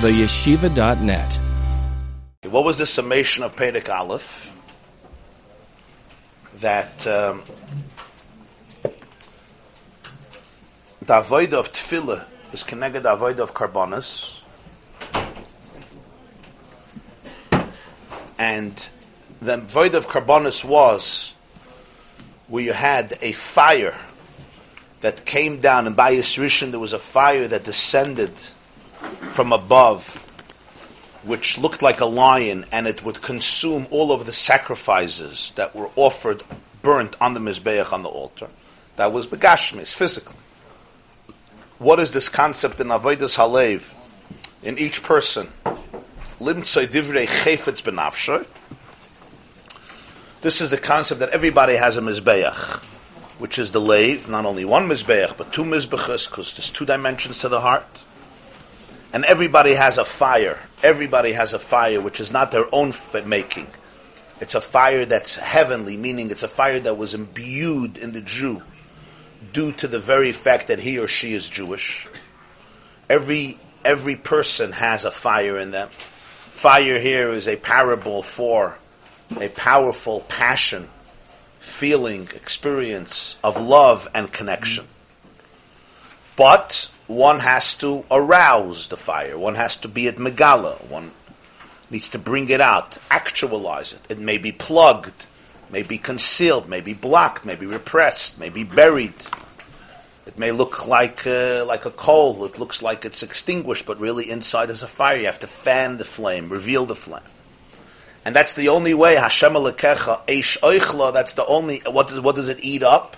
theyeshiva.net. What was the summation of Perek Aleph? That um, the avoid of tefillah is connected to the avoid of karbonis, and the avoid of karbonis was where you had a fire that came down, and by Yisrishan there was a fire that descended from above, which looked like a lion, and it would consume all of the sacrifices that were offered, burnt on the Mizbeach on the altar. That was Begashmis, physically. What is this concept in Avodas Halev? In each person. This is the concept that everybody has a Mizbeach, which is the lave, not only one Mizbeach, but two Mizbeachas, because there's two dimensions to the heart and everybody has a fire. Everybody has a fire which is not their own making. It's a fire that's heavenly, meaning it's a fire that was imbued in the Jew due to the very fact that he or she is Jewish. Every every person has a fire in them. Fire here is a parable for a powerful passion, feeling, experience of love and connection. But one has to arouse the fire. One has to be at Megala. One needs to bring it out, actualize it. It may be plugged, may be concealed, may be blocked, may be repressed, may be buried. It may look like uh, like a coal. It looks like it's extinguished, but really inside is a fire. You have to fan the flame, reveal the flame. And that's the only way. Hashem alekecha eish. That's the only. What does what does it eat up?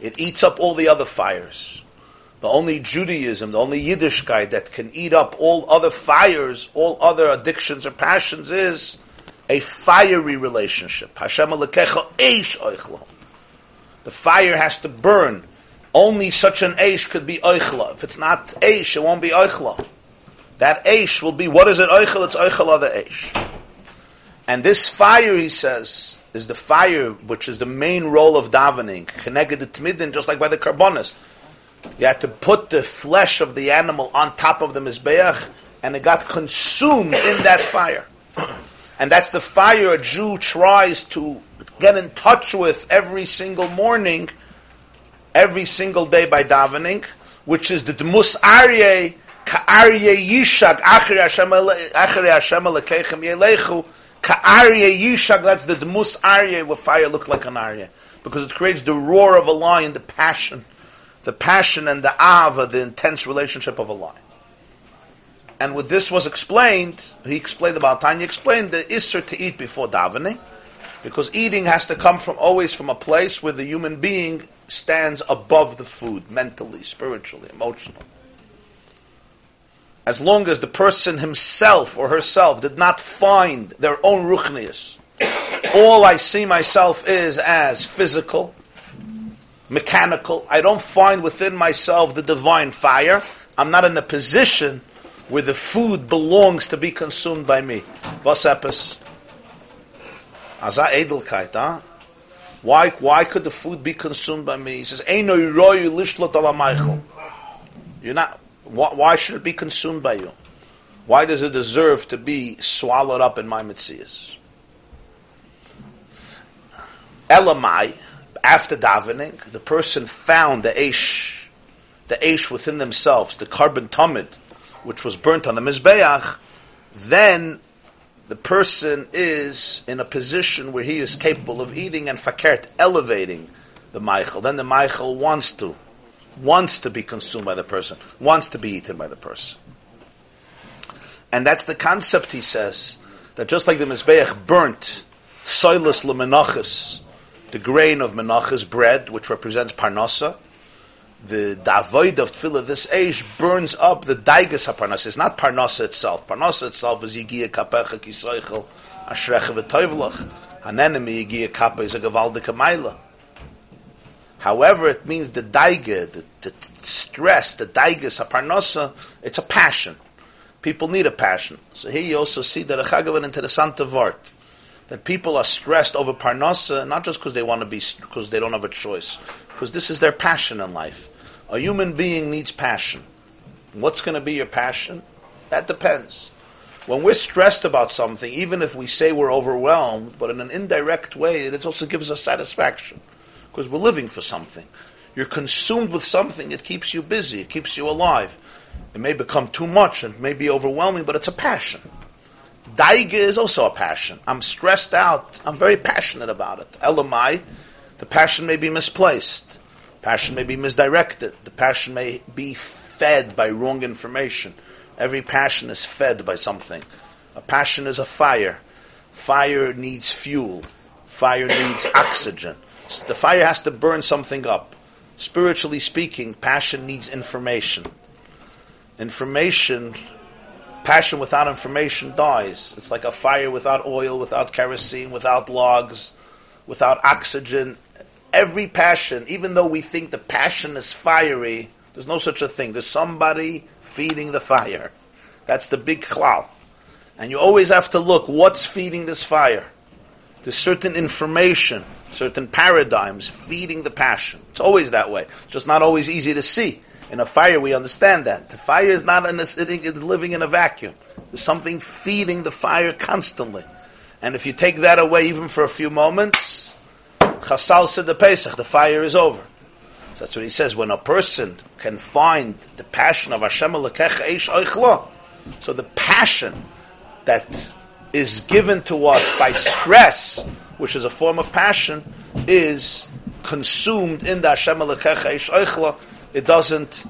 It eats up all the other fires. The only Judaism, the only Yiddishkeit that can eat up all other fires, all other addictions or passions is a fiery relationship. Hashem eish The fire has to burn. Only such an eish could be oichla. If it's not eish, it won't be oichla. That eish will be, what is it oichel? It's oichel the eish. And this fire, he says, is the fire which is the main role of davening. Connected to tmidin, just like by the carbonis. You had to put the flesh of the animal on top of the Mizbeach, and it got consumed in that fire. And that's the fire a Jew tries to get in touch with every single morning, every single day by davening, which is the Dmus Aryeh, Ka'aryeh Yishag, Achri Hashem Alekechem Yelechu, Ka'aryeh Yishag, that's the Dmus Aryeh, where fire looks like an Aryeh. Because it creates the roar of a lion, the passion the passion and the ava, the intense relationship of a lion. And when this was explained, he explained about Tanya explained the isser to eat before davening, because eating has to come from always from a place where the human being stands above the food, mentally, spiritually, emotionally. As long as the person himself or herself did not find their own ruchnius, all I see myself is as physical, mechanical. I don't find within myself the divine fire. I'm not in a position where the food belongs to be consumed by me. Was epis? Aza edelkeit, huh? Why, why could the food be consumed by me? He says, You're not, why, why, should it be consumed by you? Why does it deserve to be swallowed up in my mitzias? Elamai, after davening, the person found the Aish, the Aish within themselves, the carbon tumid, which was burnt on the Mizbeach, then the person is in a position where he is capable of eating and fakert, elevating the Michael. Then the Michael wants to, wants to be consumed by the person, wants to be eaten by the person. And that's the concept, he says, that just like the Mizbeach burnt, soilus lemenachis, the grain of menachas bread, which represents parnasa. The davoid of tefillah this age burns up the daigas haparnasa. It's not parnasa itself. Parnasa itself is yigia kapecha kisoichel ashrecha v'toivlach. Hanenemi yigia kappa is a gavaldika maila. However, it means the daiga, the, the, the stress, the daigas haparnasa, it's a passion. People need a passion. So here you also see that a an interessante word that people are stressed over parnasa, not just because they want to be, because they don't have a choice, because this is their passion in life. A human being needs passion. What's going to be your passion? That depends. When we're stressed about something, even if we say we're overwhelmed, but in an indirect way, it also gives us satisfaction because we're living for something. You're consumed with something, it keeps you busy, it keeps you alive. It may become too much and may be overwhelming, but it's a passion. Daiga is also a passion. I'm stressed out. I'm very passionate about it. Elamai, the passion may be misplaced. Passion may be misdirected. The passion may be fed by wrong information. Every passion is fed by something. A passion is a fire. Fire needs fuel. Fire needs oxygen. The fire has to burn something up. Spiritually speaking, passion needs information. Information, passion without information dies. It's like a fire without oil, without kerosene, without logs, without oxygen. Every passion, even though we think the passion is fiery, there's no such a thing. There's somebody feeding the fire. That's the big klal. And you always have to look what's feeding this fire. There's certain information, certain paradigms feeding the passion. It's always that way. It's just not always easy to see. In a fire, we understand that. The fire is not in a, sitting, it's living in a vacuum. There's something feeding the fire constantly. And if you take that away even for a few moments, Chazal said the Pesach, the fire is over. So that's what he says. When a person can find the passion of Hashem Eish Oichlo, so the passion that is given to us by stress, which is a form of passion, is consumed in the Hashem Eish Oichlo. It doesn't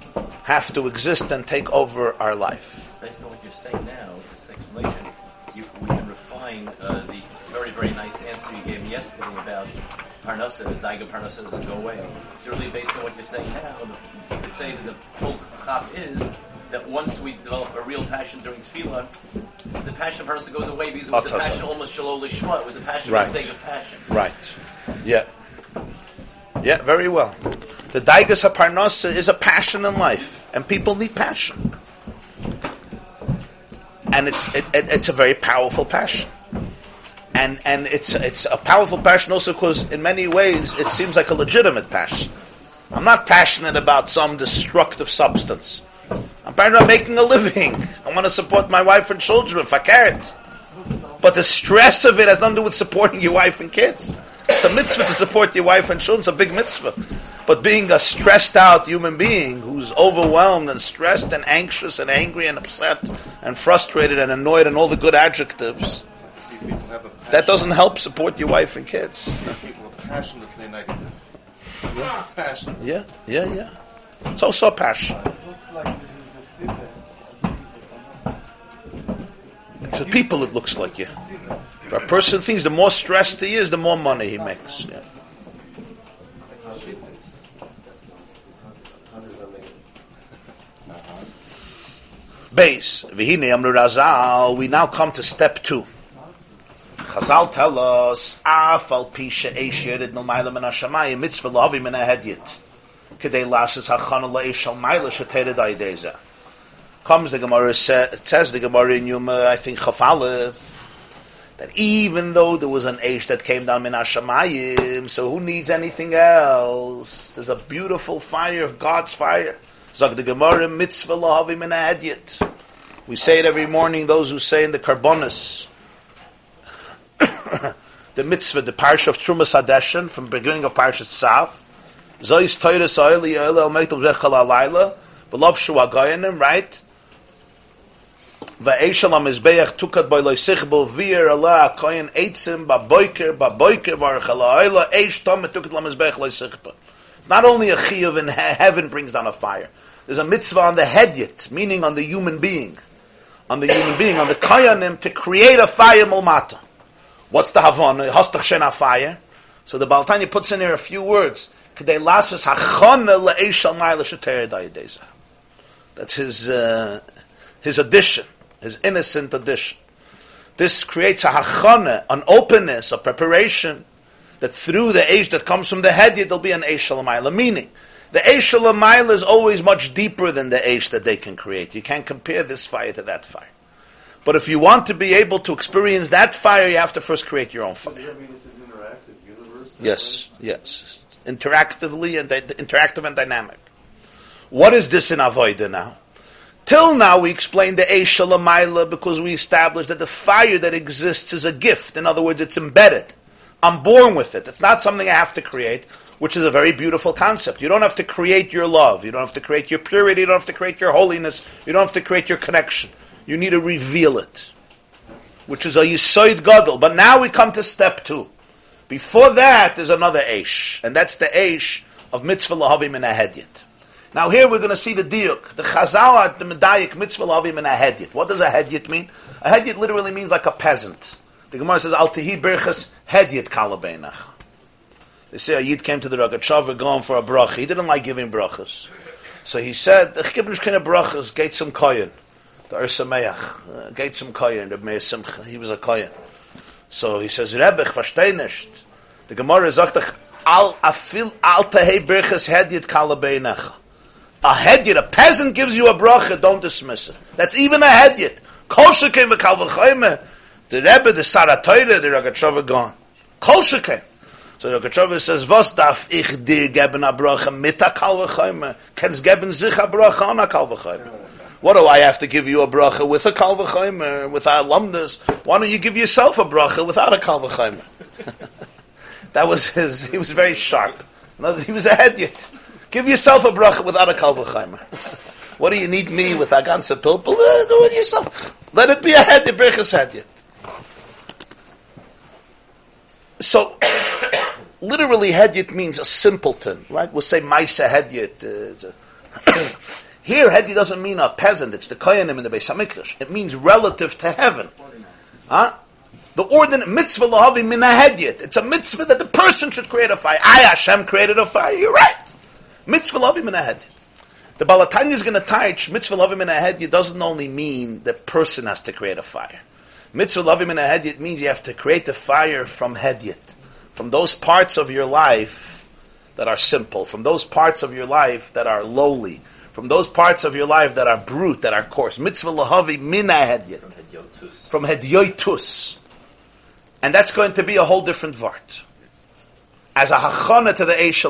have to exist and take over our life. Based on what you're saying now, this explanation, you, we can refine uh, the very, very nice answer you gave me yesterday about Parnasa, the Daiga Parnasa doesn't go away. It's really based on what you're saying now. You could say that the chap is that once we develop a real passion during tefillah, the passion of Parnasa goes away because it was a passion almost shalom lishma. It was a passion right. for the sake of passion. Right. Yeah. Yeah, very well. The Daigas HaParnasa is a passion in life, and people need passion. And it's, it, it, it's a very powerful passion and and it's it's a powerful passion also because in many ways it seems like a legitimate passion. I'm not passionate about some destructive substance. I'm passionate about making a living. I want to support my wife and children if I can. But the stress of it has nothing to do with supporting your wife and kids. It's a mitzvah to support your wife and children. It's a big mitzvah. But being a stressed out human being who's overwhelmed and stressed and anxious and angry and upset and frustrated and annoyed and all the good adjectives, that doesn't help support your wife and kids. See, People are passionately negative. Yeah. Passion. Yeah, yeah, yeah. It's also a passion. To people, it looks like yeah. If a person thinks the more stressed he is, the more money he makes. Yeah. Base. We now come to step two. Chazal tell us, Afal Pisha Eish Yerid No Maila Min HaShamayim Mitzvah Lavi Min HaHedyet Kedei Lashes HaChana La'ish Al Maila Shetere Daideza Comes the Gemara, says the Gemara in Yuma, I think Chafalev, that even though there was an Eish that came down Min HaShamayim, so who needs anything else? There's a beautiful fire of God's fire. Zag the Gemara, Mitzvah Lavi Min HaHedyet We say it every morning, those who say in the Karbonis, the mitzvah, the parsha of Trumas Hadeshin, from beginning of Parsha Tzav. Zois Toiris Oili Oil El Meitel Rechal Alayla, right? Va'eshal HaMizbeach Tukat Boi Loi Sichbel Vir Allah Koyin Eitzim Ba-Boiker Ba-Boiker Varechal Oila Eish Tom Tukat HaMizbeach Loi Sichbel It's not only a chiyuv in heaven brings down a fire. There's a mitzvah on the head yet, meaning on the human being. On the human being, on the kayanim, to create a fire mulmata. What's the Havana? Hostach Shena fire. So the Baltanya puts in here a few words. That's his uh, his addition, his innocent addition. This creates a hachana, an openness, a preparation that through the age that comes from the head, there'll be an eish. Meaning, the eish is always much deeper than the eish that they can create. You can't compare this fire to that fire. But if you want to be able to experience that fire, you have to first create your own fire. Does that mean it's an interactive universe? Yes, way? yes. Interactively and di- interactive and dynamic. What is this in Avoida now? Till now, we explained the Eish Shalamayla because we established that the fire that exists is a gift. In other words, it's embedded. I'm born with it. It's not something I have to create, which is a very beautiful concept. You don't have to create your love. You don't have to create your purity. You don't have to create your holiness. You don't have to create your connection. You need to reveal it, which is a Yisoid Gadol. But now we come to step two. Before that, there's another Eish, and that's the Eish of Mitzvah Lahavim in a Hedyet. Now here we're going to see the diuk, the chazal at the medayik mitzvah lavim and a hedyet. What does a hedyet mean? A hedyet literally means like a peasant. The Gemara says, Al tehi berchas hedyet kalabeinach. They say a yid came to the Ragachover going for a brach. He didn't like giving brachas. So he said, Ich gebe nicht keine brachas, geht zum. The Ohr Somayach, uh, geht zum koyen, the Meir Simcha. He was a koyen. So he says, Rebbe, ich. The Gemara sagt, Al afil al tehi berchas hedyet kalabeinach. A hedyet, a peasant gives you a bracha, don't dismiss it. That's even a hedyet. Kosher came with Kalvachayme. The Rebbe, the Saratoyre, the Ragachover gone. Kosher came. So Ragachover says, Was darf ich dir geben a bracha mit a Kalvachayme? Kens geben sich a bracha on a Kalvachayme? What do I have to give you a bracha with a Kalvachayme, with our alumnus? Why don't you give yourself a bracha without a Kalvachayme? that was his, he was very sharp. He was a hedyet. Give yourself a bracha without a kalvachaimer. what do you need me with a ganze pilpul? Uh, do it yourself. Let it be a head, brachas hedyet. So, literally hedyet means a simpleton, right? We'll say maisa hedyet. Uh, here, hedyet doesn't mean a peasant. It's the koyanim in the Beis Hamikdash. It means relative to heaven. Huh? The ordinate mitzvah lahavi min. It's a mitzvah that the person should create a fire. I, Hashem, created a fire. You're right. Mitzvah lovim in a head. The Balatanya is going to touch mitzvah lovim in a head. It doesn't only mean the person has to create a fire. Mitzvah lovim in a head. It means you have to create the fire from hedyet, from those parts of your life that are simple, from those parts of your life that are lowly, from those parts of your life that are brute, that are coarse. Mitzvah lahavi min a hedyet, from hedyoitus, and that's going to be a whole different vart as a hachana to the Eish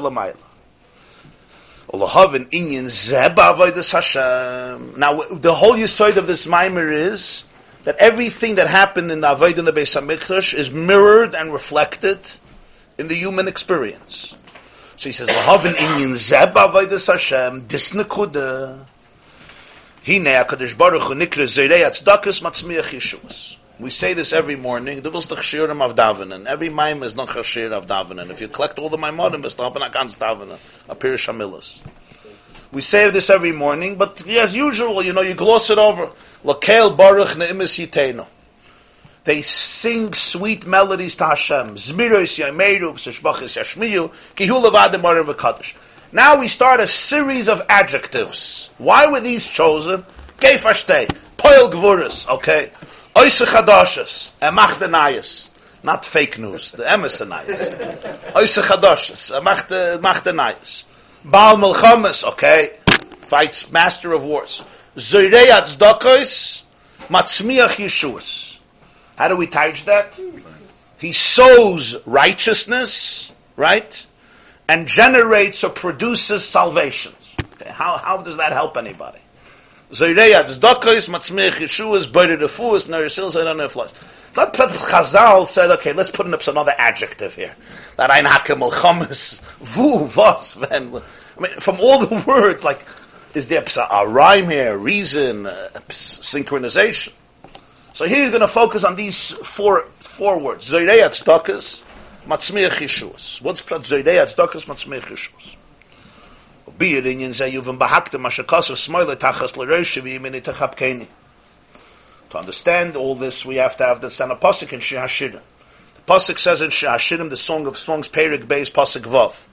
Shalamayla. Now, the whole yisoid of this mimer is that everything that happened in the Avoid in the Beis Hamikdash is mirrored and reflected in the human experience. So he says, "Lahavin inyan zeb avodas Hashem disnekuda." Hine Hakadosh Baruch Hu nikra zirei atzdakas matzmiach yeshuas. We say this every morning. Every maim is not chshir of davenen. If you collect all the maimonim, it's not ganz davenen. A. We say this every morning, but as usual, you know, you gloss it over. Lakel baruch ne'imis yiteinu. They sing sweet melodies to Hashem. Zmiros yashmiyu kihu levadim. Now we start a series of adjectives. Why were these chosen? Geif ashtei. Poil gvuris. Okay. Oise chadoshes, denayas. Not fake news, the emes denayas. Oise chadoshes. Baal melchames, okay. Fights master of wars. Zoyrei atzdokos, matzmiach yeshuas. How do we touch that? He sows righteousness, right? And generates or produces salvations. Okay. How, how does that help anybody? Zoyrei Tzedakos, Matzmech Yeshuas, Nerisil, I don't know if it's that Chazal said, okay, let's put in another adjective here. That ein hakem al chamas, vu, was, when. I mean, from all the words, like, is there a rhyme here, reason, uh, synchronization? So he's going to focus on these four, four words. Zoyrei Tzedakos, Matzmech Yeshuas. What's Zoyrei Tzedakos, Matzmech Yeshuas? Be it in mashakasa tachas. To understand all this, we have to have the Sana Pasuk in Shir HaShirim. The Pasuk says in Shir HaShirim, the Song of Songs, Perik Beis Pasuk Vav.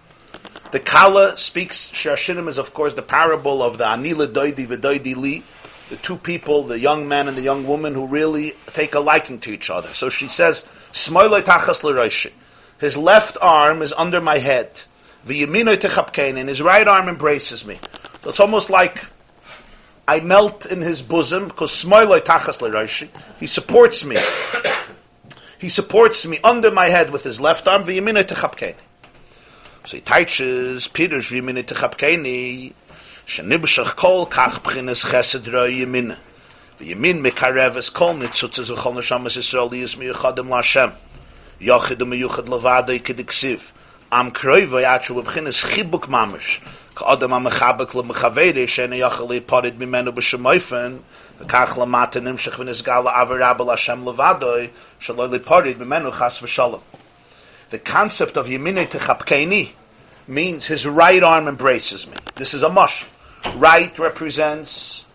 The Kala speaks, Shir HaShirim is of course the parable of the Anila Doidi v'Doidi Li, the two people, the young man and the young woman who really take a liking to each other. So she says, Smoile tachas l'rosh. His left arm is under my head. V'yamino techapkein, and his right arm embraces me. So it's almost like I melt in his bosom because tachas. He supports me. he supports me under my head with his left arm. V'yamino techapkein. So he teaches Peter's v'yamino techapkein. Shenibshach kol kach b'chines chesed roi yemina. V'yemin mekareves kol nitzutzes v'chol neshamas Yisrael liyis miyachadim l'Hashem. Yochid u'miyuchad levadoi kediksiv. Am kroiva yachu b'chines chibuk mamish. Ka'adam amechabek l'mechavere shene yachal parid mimenu b'shemoifen. V'kach lamata nimshach v'nizgal la'avar Hashem levadoi. Shaloi parid mimenu chas v'shalom. The concept of yemine techapkeini means his right arm embraces me. This is a mush. Right represents,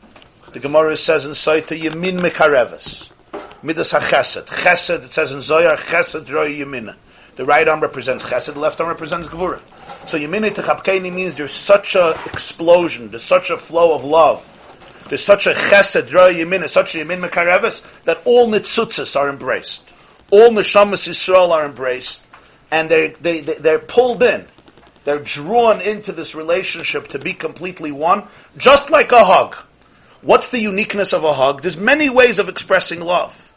the Gemara says in Saita, Yemin Mekareves. Midas HaChesed. Chesed, it says in Zoyar, Chesed Roi Yemina. The right arm represents Chesed, the left arm represents Gevurah. So Yemini Techapkeini means there's such a explosion, there's such a flow of love, there's such a Chesed Roi Yemina, such a Yemin Mekareves, that all Nitzutzes are embraced. All Neshamas Yisrael are embraced, and they, they, they, they're pulled in. They're drawn into this relationship to be completely one, just like a hug. What's the uniqueness of a hug? There's many ways of expressing love.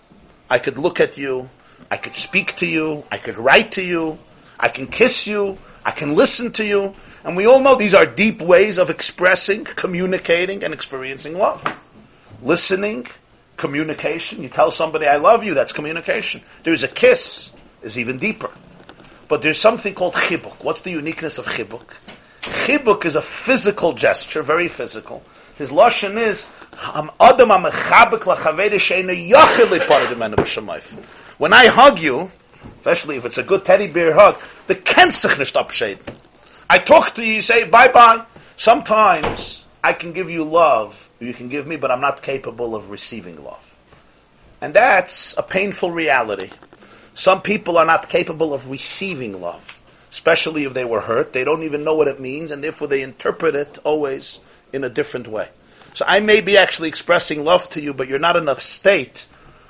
I could look at you, I could speak to you, I could write to you, I can kiss you, I can listen to you, and we all know these are deep ways of expressing, communicating, and experiencing love. Listening, communication. You tell somebody, I love you, that's communication. There's a kiss, is even deeper. But there's something called chibuk. What's the uniqueness of chibuk? Chibuk is a physical gesture, very physical. His lashon is Am adam When I hug you, especially if it's a good teddy bear hug, the kensich nicht. I talk to you, you say bye bye. Sometimes I can give you love, you can give me, but I'm not capable of receiving love. And that's a painful reality. Some people are not capable of receiving love, especially if they were hurt. They don't even know what it means, and therefore they interpret it always in a different way. So I may be actually expressing love to you, but you're not in a state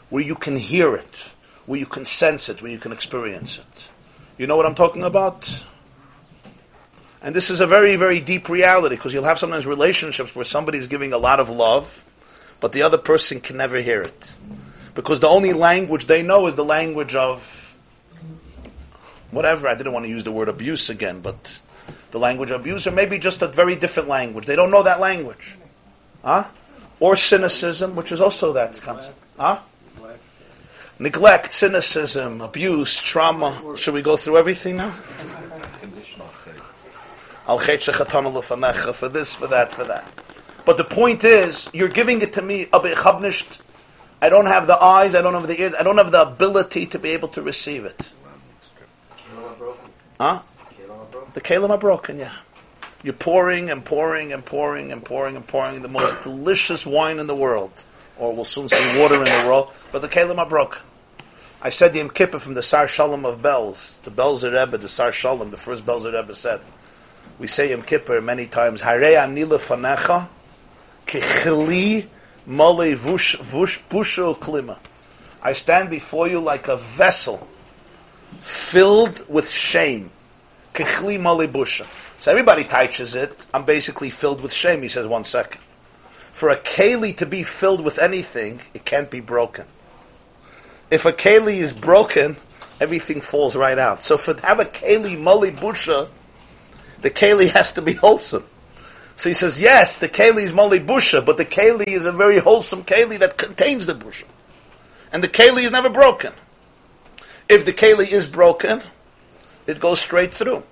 where you can hear it, where you can sense it, where you can experience it. You know what I'm talking about? And this is a very, very deep reality because you'll have sometimes relationships where somebody's giving a lot of love, but the other person can never hear it because the only language they know is the language of whatever. I didn't want to use the word abuse again, but the language of abuse, or maybe just a very different language. They don't know that language, huh? Or cynicism, which is also that concept, huh? Neglect, cynicism, abuse, trauma. Should we go through everything now? Al for this, for that, for that. But the point is, you're giving it to me, I don't have the eyes, I don't have the ears, I don't have the ability to be able to receive it. Huh? The kalim are broken, yeah. You're pouring and pouring and pouring and pouring and pouring the most delicious wine in the world. Or we'll soon see water in the world, but the kalim are broken. I said the Yom Kippur from the Sar Shalom of Belz. The Belzer Rebbe, the Sar Shalom, the first Belzer Rebbe said. We say Yom Kippur many times, Harei anila fanecha, kichli Mole vush vush busho klima. I stand before you like a vessel filled with shame. Kechli mole busha. So everybody touches it. I'm basically filled with shame. He says one second. For a keli to be filled with anything, it can't be broken. If a keli is broken, everything falls right out. So for to have a keli mole busha, the keli has to be wholesome. So he says, yes, the keli is moli busha, but the keli is a very wholesome keli that contains the busha. And the keli is never broken. If the keli is broken, it goes straight through.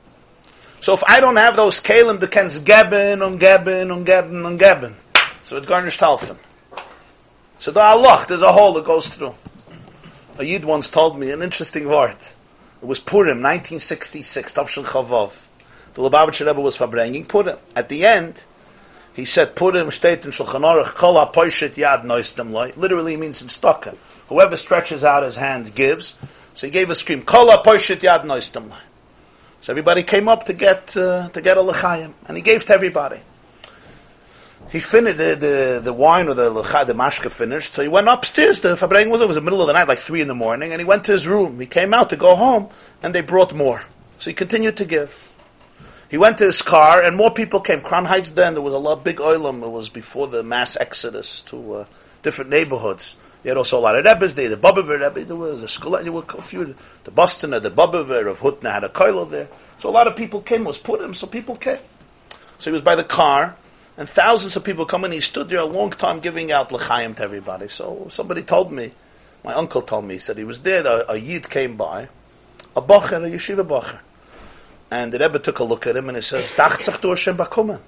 So if I don't have those kalim, the kens and geben and geben. So it garnished talfen. So the Allah, there's a hole that goes through. A Yid once told me an interesting word. It was Purim, 1966, Tavshel Chavav the Lubavitcher Rebbe was verbringing Purim. At the end, he said, Purim steht in Shulchan Aruch, kol ha-poishet yad noistem loy. Literally means in stocker. Whoever stretches out his hand gives. So he gave a scream, kol ha-poishet yad noistem loy. So everybody came up to get, uh, to get a lechayim. And he gave to everybody. He finished the, the, the wine or the the mashka finished. So he went upstairs. The Fabring was, it was the middle of the night, like three in the morning. And he went to his room. He came out to go home. And they brought more. So he continued to give. He went to his car, and more people came. Crown Heights then, there was a lot, big oilum. It was before the mass exodus to uh, different neighborhoods. You had also a lot of Rebbes there, the Bobover Rebbe, there was a school, there were a few, the Bostoner, the Bobover of Hutna had a koilo there. So a lot of people came, was put him, so people came. So he was by the car, And thousands of people come in. He stood there a long time giving out l'chaim to everybody. So somebody told me, my uncle told me, he said he was there. A, a yid came by, a bacher, a yeshiva bacher, and the Rebbe took a look at him and he says, "Dachtzach du Hashem bakumen."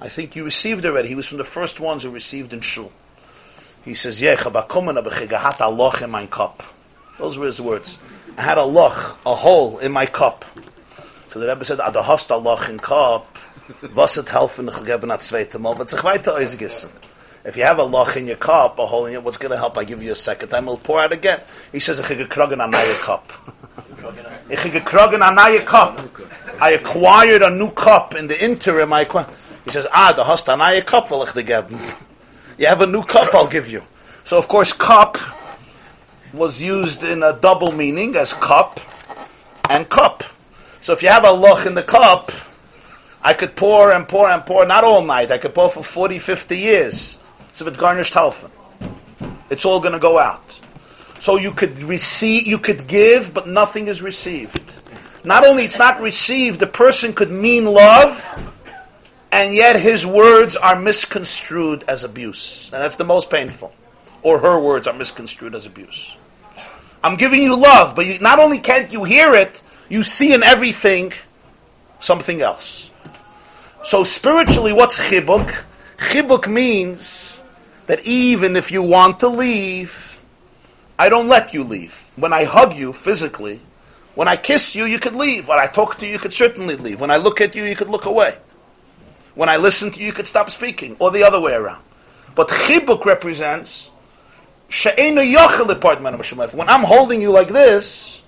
I think you received already. He was from the first ones who received in shul. He says, "Yeah, bakumen abechigahat aloch in my cup." Those were his words. I had a loch, a hole in my cup. So the Rebbe said, "Adahast aloch in cup." Was het helfen de gegeben na zweite mal wat sich weiter ausgissen if you have a loch in your cup a hole in it what's going to help? I give you a second time we'll pour out again. He says ich gekrogen an neue cup. Ich gekrogen an neue cup. I acquired a new cup in the interim. I he says ah the hast a neue cup will ich geben. You have a new cup i'll give you. So of course cup was used in a double meaning as cup and cup. So if you have a loch in the cup I could pour and pour and pour, not all night. I could pour for 40, 50 years. So it's garnished halfen, it's all going to go out. So you could receive, you could give, but nothing is received. Not only it's not received, the person could mean love, and yet his words are misconstrued as abuse. And that's the most painful. Or her words are misconstrued as abuse. I'm giving you love, but you, not only can't you hear it, you see in everything something else. So spiritually, what's chibuk? Chibuk means that even if you want to leave, I don't let you leave. When I hug you physically, when I kiss you, you could leave. When I talk to you, you could certainly leave. When I look at you, you could look away. When I listen to you, you could stop speaking, or the other way around. But chibuk represents when I'm holding you like this,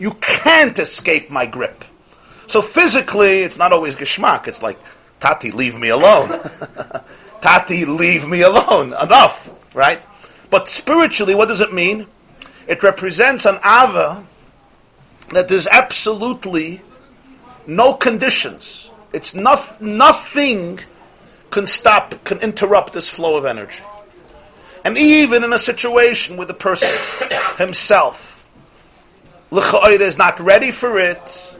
you can't escape my grip. So physically, it's not always geschmack. It's like, Tati, leave me alone. Tati, leave me alone. Enough, right? But spiritually, what does it mean? It represents an ava that there's absolutely no conditions. It's not, nothing can stop, can interrupt this flow of energy. And even in a situation where the person himself, is not ready for it,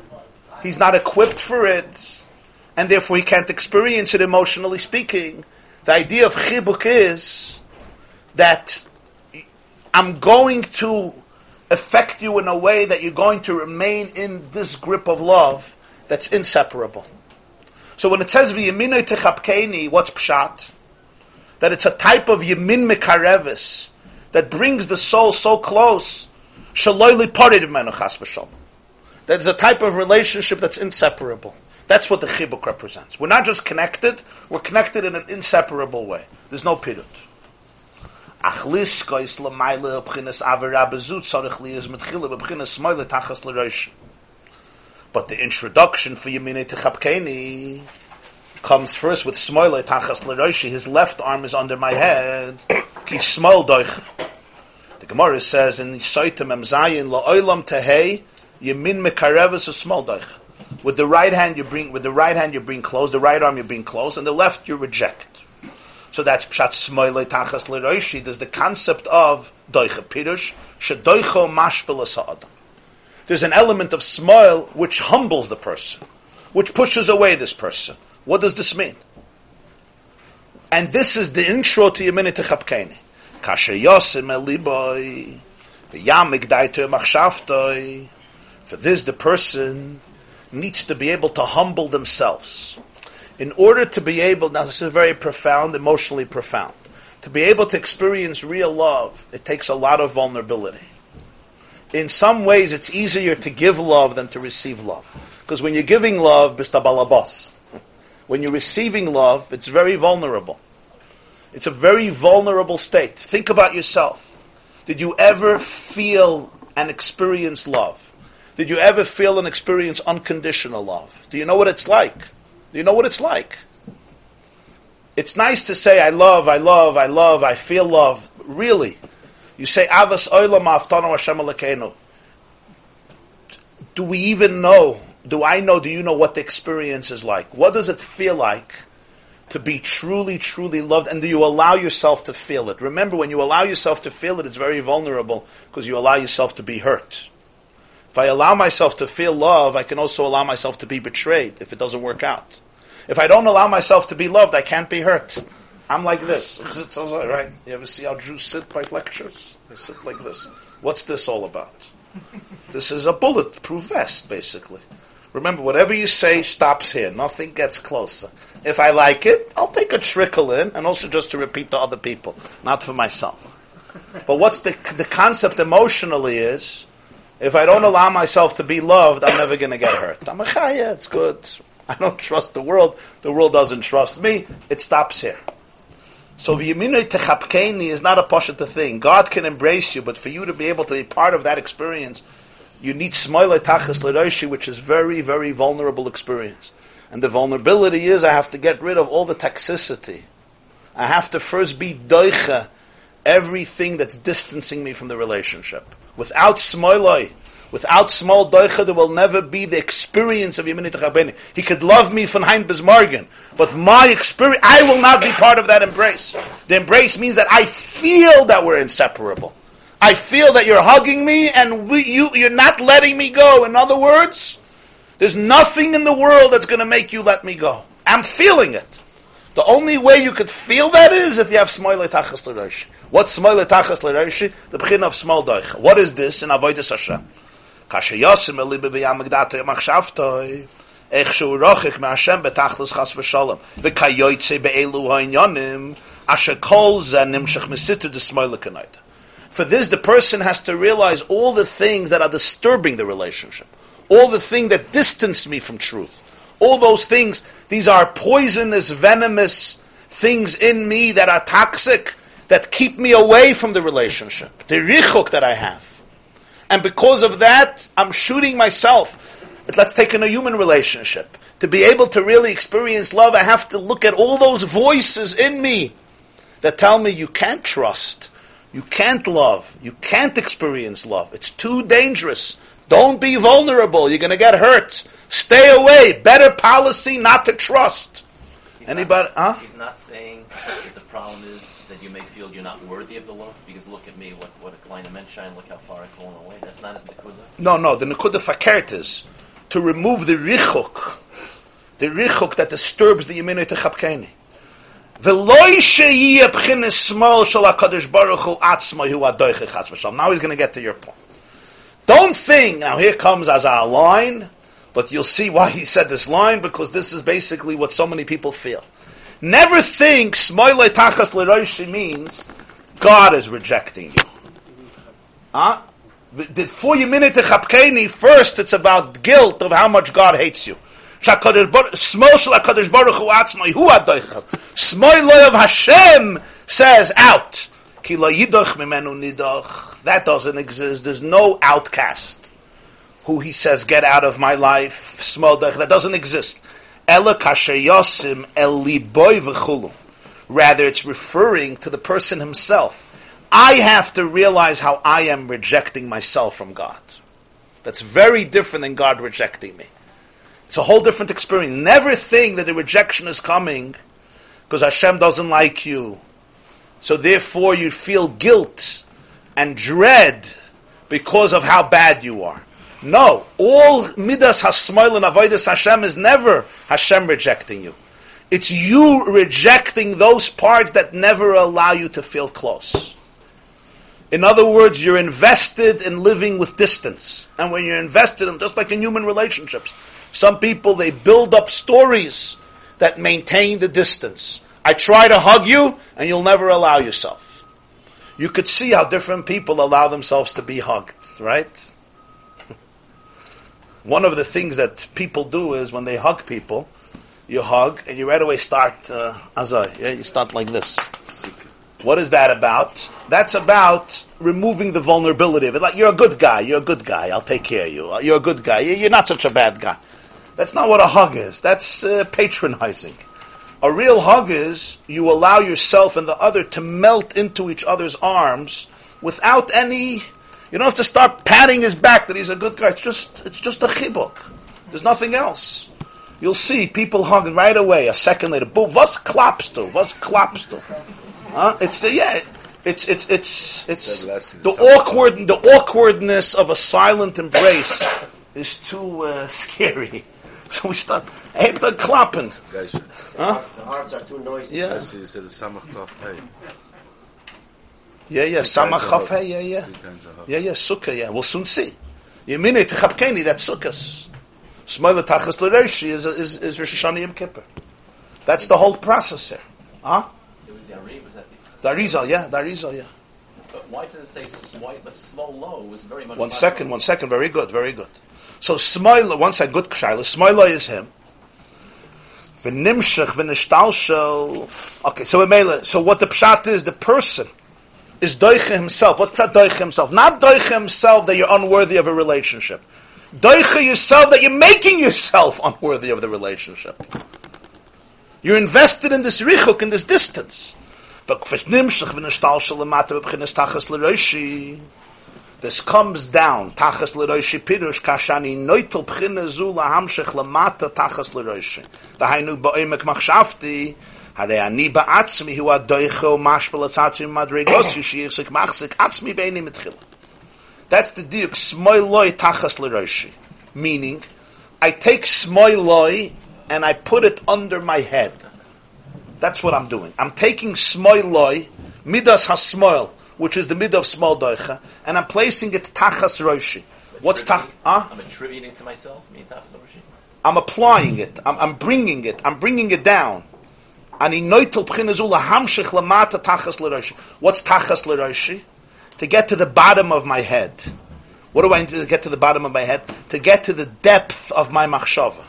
he's not equipped for it, and therefore he can't experience it emotionally speaking. The idea of chibuk is that I'm going to affect you in a way that you're going to remain in this grip of love that's inseparable. So when it says v'yeminoi techapkeni, what's pshat? That it's a type of yemin mekarevis that brings the soul so close. Shaloy liparid chas v'shalom. That is a type of relationship that's inseparable. That's what the chibuk represents. We're not just connected, we're connected in an inseparable way. There's no pidut. But the introduction for Yemine Techapkeni comes first with Smoile Tachas Leroshi. His left arm is under my head. Ki Smol. The Gemara says in Soitim Emzayin La'olam Tehei Yemin mekareves a small daich. With the right hand you bring with the right hand you bring close, the right arm you bring close, and the left you reject. So that's pshat smoile tachas leroishi. There's the concept of doicha pirush shedoicho mashpil There's an element of smile which humbles the person, which pushes away this person. What does this mean? And this is the intro to Yeminit Chapkeni. Kasher yosim eliboy, v'yamik daito machshavtoi, for this, the person needs to be able to humble themselves. In order to be able, now this is very profound, emotionally profound. To be able to experience real love, it takes a lot of vulnerability. In some ways, it's easier to give love than to receive love. Because when you're giving love, bistabalabas. When you're receiving love, it's very vulnerable. It's a very vulnerable state. Think about yourself. Did you ever feel and experience love? Did you ever feel and experience unconditional love? Do you know what it's like? Do you know what it's like? It's nice to say, I love, I love, I love, I feel love. Really. You say, Avas Oilam Aftano Hashem. Do we even know? Do I know? Do you know what the experience is like? What does it feel like to be truly, truly loved? And do you allow yourself to feel it? Remember, when you allow yourself to feel it, it's very vulnerable because you allow yourself to be hurt. If I allow myself to feel love, I can also allow myself to be betrayed if it doesn't work out. If I don't allow myself to be loved, I can't be hurt. I'm like this. Right? You ever see how Jews sit by lectures? They sit like this. What's this all about? This is a bulletproof vest, basically. Remember, whatever you say stops here. Nothing gets closer. If I like it, I'll take a trickle in, and also just to repeat to other people, not for myself. But what's the the concept emotionally is, if I don't allow myself to be loved, I'm never going to get hurt. I'm a ah, chaya, it's good. I don't trust the world. The world doesn't trust me. It stops here. So v'yiminoi techapkeni is not a pashut thing. God can embrace you, but for you to be able to be part of that experience, you need smoile tachas l'roshi, which is very, very vulnerable experience. And the vulnerability is I have to get rid of all the toxicity. I have to first be doicha, everything that's distancing me from the relationship. Without smoiloi, without small doicha, there will never be the experience of Yemini Techabeni. He could love me von Hein Bismargen, but my experience, I will not be part of that embrace. The embrace means that I feel that we're inseparable. I feel that you're hugging me and we, you, you're not letting me go. In other words, there's nothing in the world that's going to make you let me go. I'm feeling it. The only way you could feel that is if you have smoyle tachas l'rosh. What's smoyle tachas l'rosh? The beginning of small doich. What is this in avodas Hashem? Kasher yosim elibe v'yamagdatay machshavtay. Ech shu rochik ma'ashem betachlis chas v'sholem. V'kayoytze be'elu ha'inyonim. Asher kol zeh nimshach misitu de smoyle kanaita. For this, the person has to realize all the things that are disturbing the relationship. All the things that distance me from truth all those things. These are poisonous, venomous things in me that are toxic, that keep me away from the relationship, the richuk that I have. And because of that, I'm shooting myself. Let's take in a human relationship. To be able to really experience love, I have to look at all those voices in me that tell me you can't trust, you can't love. You can't experience love. It's too dangerous. Don't be vulnerable. You're going to get hurt. Stay away. Better policy not to trust. He's Anybody? Not, huh? He's not saying that the problem is that you may feel you're not worthy of the love because look at me, what what a kleine menschine, look how far I've fallen away. That's not his nekuda. No, no. The nekuda fakert is to remove the richuk, the richuk that disturbs the yeminu techapkeni. Now he's going to get to your point. Don't think, now here comes as our line, but you'll see why he said this line, because this is basically what so many people feel. Never think Smoile Tachas Leroishi means God is rejecting you. Ah? Huh? Before you minute Chapkeni, first it's about guilt of how much God hates you. Loy of Hashem says out. That doesn't exist. There's no outcast who he says, get out of my life. Smol doich. That doesn't exist. Rather, it's referring to the person himself. I have to realize how I am rejecting myself from God. That's very different than God rejecting me. It's a whole different experience. Never think that the rejection is coming because Hashem doesn't like you. So therefore you feel guilt and dread because of how bad you are. No, all midas hasmoil and avodas Hashem is never Hashem rejecting you. It's you rejecting those parts that never allow you to feel close. In other words, you're invested in living with distance. And when you're invested in, just like in human relationships, some people, they build up stories that maintain the distance. I try to hug you, and you'll never allow yourself. You could see how different people allow themselves to be hugged, right? One of the things that people do is when they hug people, you hug, and you right away start, uh, azai, yeah? you start like this. What is that about? That's about removing the vulnerability of it. Like, you're a good guy, you're a good guy, I'll take care of you. You're a good guy, you're not such a bad guy. That's not what a hug is. That's uh, patronizing. A real hug is you allow yourself and the other to melt into each other's arms without any. You don't have to start patting his back that he's a good guy. It's just it's just a chibuk. There's nothing else. You'll see people hugging right away. A second later, boom, was klappst du? Was klappst du? Huh? It's the yeah. It's it's it's it's the awkward the awkwardness of a silent embrace is too uh, scary. So we start, Hebt a klappen. Geisha. Huh? The hearts are too noisy. Yeah. Yes, you said it's Samach Kaf Hey. Yeah, yeah. Samach chaf hey, yeah, yeah. Three kinds of Yeah, yeah, sukkah, yeah. We'll soon see. Yemine techapkeni, that's sukkahs. Smoila tachas l'roshi is, is, is Rosh Hashanah Yom Kippur. That's the whole process here. Huh? It was the was that the... The Arizal, yeah, the Arizal, yeah. But why did it say s- why? But slow low was very much. One about- second, one second. Very good, very good. So Smoila, one second, good Shaila. Smoila is him. V'nimshach v'nishtalsho. Okay, so Emela, so what the pshat is, the person is doiche himself. What's pshat doiche himself? Not doiche himself that you're unworthy of a relationship. Doiche yourself that you're making yourself unworthy of the relationship. You're invested in this richuk, in this distance. V'nimshach v'nishtalsho lemata v'b'chinas tachas l'roshi. This comes down, tachas l'roishi pirush, kashani noitel b'china zu lahamshech lamata tachas l'roishi. Dahainu ba'omek machshavti, הרי אני בעצמי הוא הדויכה ומשפל עצמי מדרגוסי שיחזיק מחזיק עצמי בעיני מתחילה. That's the diuk, smoy loy tachas l'roishi. Meaning, I take smoy loy and I put it under my head. That's what I'm doing. I'm taking smoy loy, midas hasmoil, which is the mid of smoil doicha, and I'm placing it tachas roshi. What's tach? Huh? I'm attributing to myself. Me tachas l'roshi. I'm applying it. I'm, I'm bringing it. I'm bringing it down. Ani noitel b'chinezu lahamshich lamata tachas l'roshi. What's tachas l'roshi? To get to the bottom of my head. What do I need to get to the bottom of my head? To get to the depth of my machshava.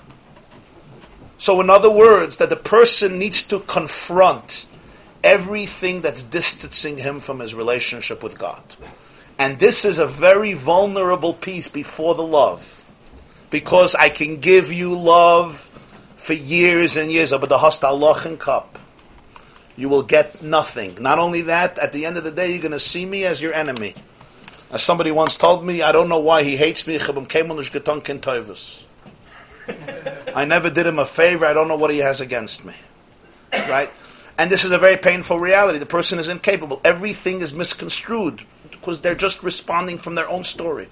So, in other words, that the person needs to confront everything that's distancing him from his relationship with God. And this is a very vulnerable piece before the love. Because I can give you love for years and years, but the hostile lochin cup. You will get nothing. Not only that, at the end of the day, you're going to see me as your enemy. As somebody once told me, I don't know why he hates me. "Chabam kemonish getonkin toivus." I never did him a favor. I don't know what he has against me. Right? And this is a very painful reality. The person is incapable. Everything is misconstrued because they're just responding from their own story.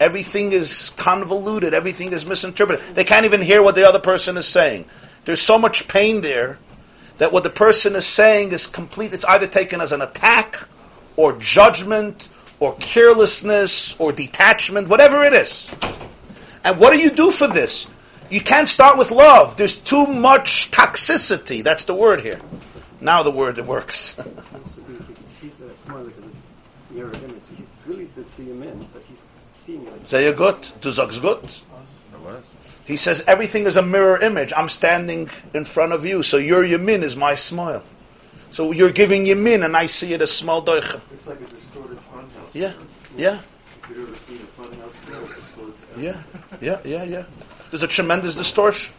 Everything is convoluted. Everything is misinterpreted. They can't even hear what the other person is saying. There's so much pain there that what the person is saying is complete. It's either taken as an attack or judgment or carelessness or detachment, whatever it is. And what do you do for this? You can't start with love. There's too much toxicity. That's the word here. Now the word it works. He- he's, he's a uh, smile because it's mirror image. He's really the Yamin, but he's seeing it. Sehr gut. Du sagst gut. He says everything is a mirror image. I'm standing in front of you, so your yamin is my smoil. So you're giving yamin, and I see it as smoil doicha. It's like a distorted funhouse. Yeah, yeah, If you've ever seen a funhouse, you know it distorts yeah, yeah, yeah, yeah. There's a tremendous distortion.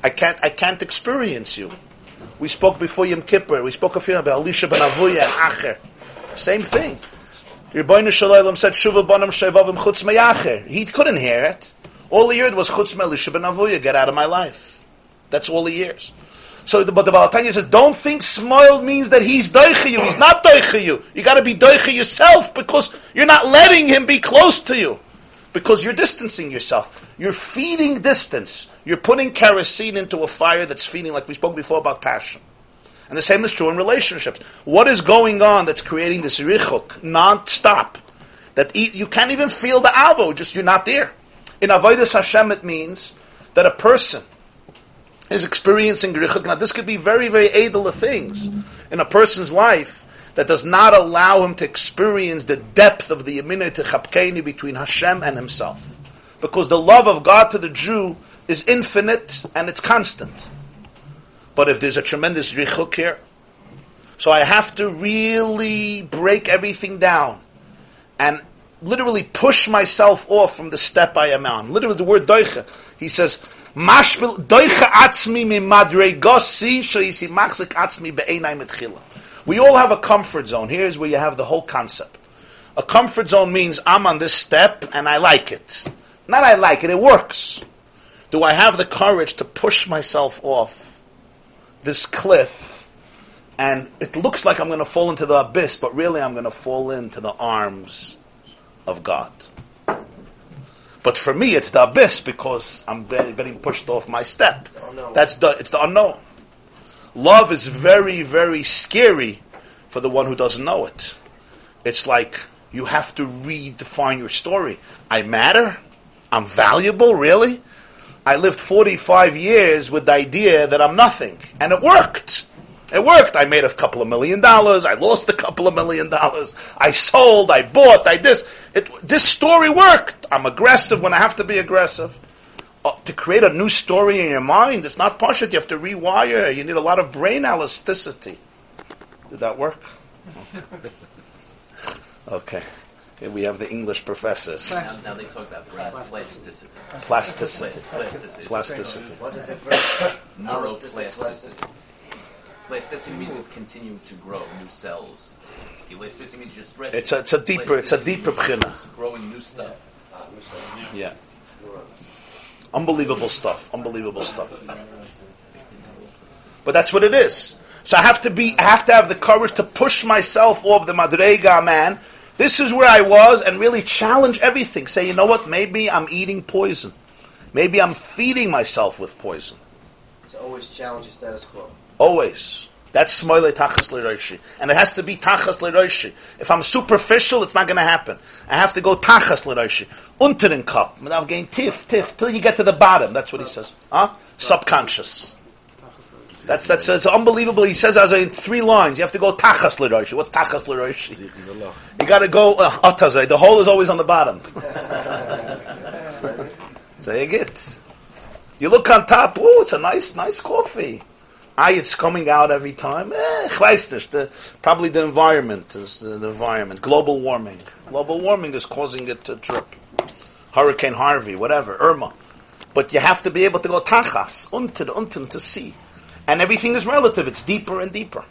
I can't, I can't experience you. We spoke before Yom Kippur. We spoke a few about Elisha ben Avuya and Acher. Same thing. Rebbeinu Shalom said, "Shuva bonam shevavim chutz meyacher." He couldn't hear it. All he heard was chutz me'Elisha ben Avuya. Get out of my life. That's all he hears. So, the, but the Baal HaTanya says, don't think smile means that he's doicha you. He's not doicha you. You got to be doicha yourself because you're not letting him be close to you. Because you're distancing yourself. You're feeding distance. You're putting kerosene into a fire that's feeding, like we spoke before about passion. And the same is true in relationships. What is going on that's creating this richuk non-stop? That you can't even feel the avo, just you're not there. In avodas Hashem, it means that a person is experiencing richuk. Now, this could be very, very edel of things in a person's life that does not allow him to experience the depth of the yaminah techapkeni between Hashem and himself. Because the love of God to the Jew is infinite and it's constant. But if there's a tremendous richuk here, so I have to really break everything down and literally push myself off from the step I am on. Literally, the word doicha. He says, "Mashpil doicha atzmi mimadregosi shoyisi machzik atzmi be'enai mitchila." We all have a comfort zone. Here's where you have the whole concept. A comfort zone means I'm on this step and I like it. Not I like it, it works. Do I have the courage to push myself off this cliff and it looks like I'm going to fall into the abyss, but really I'm going to fall into the arms of God. But for me, it's the abyss because I'm getting pushed off my step. Oh, That's the it's the unknown. Love is very very scary for the one who doesn't know it. It's like you have to redefine your story. I matter. I'm valuable. Really. I lived 45 years with the idea that I'm nothing, and it worked. It worked. I made a couple of million dollars. I lost a couple of million dollars. I sold. I bought. I this. It, this story worked. I'm aggressive when I have to be aggressive. Uh, to create a new story in your mind, it's not push. You have to rewire. You need a lot of brain elasticity. Did that work? Okay. Here we have the English professors. Now, now they talk about brain plasticity. Plasticity. Plasticity. Plasticity. What's the difference? Neuroplasticity. Plasticity. Plasticity means it's continuing to grow, new cells. Elasticity means you're stretching. It's a, it's a deeper, it's a deeper bchina. It's growing new stuff. Yeah. Unbelievable stuff. Unbelievable stuff. But that's what it is. So I have to be, I have to have the courage to push myself off the madrega, man. This is where I was, and really challenge everything. Say, you know what? Maybe I'm eating poison. Maybe I'm feeding myself with poison. So always challenge the status quo. Always. That's smoile tachas leroishi. And it has to be tachas leroishi. If I'm superficial, it's not going to happen. I have to go tachas leroishi. Unteren cup. I'm getting tiff, tiff, till you get to the bottom. That's what he says. Huh? Subconscious. That's, that's, it's unbelievable. He says as in three lines. You have to go tachas leroishi. What's tachas leroishi? You got to go uh, atazay. The hole is always on the bottom. so you get. You look on top. Oh, it's a nice, nice coffee. It's coming out every time. Eh. The, probably the environment is the, the environment. Global warming. Global warming is causing it to drip. Hurricane Harvey, whatever, Irma. But you have to be able to go tachas, unten, unten, to see. And everything is relative. It's deeper and deeper.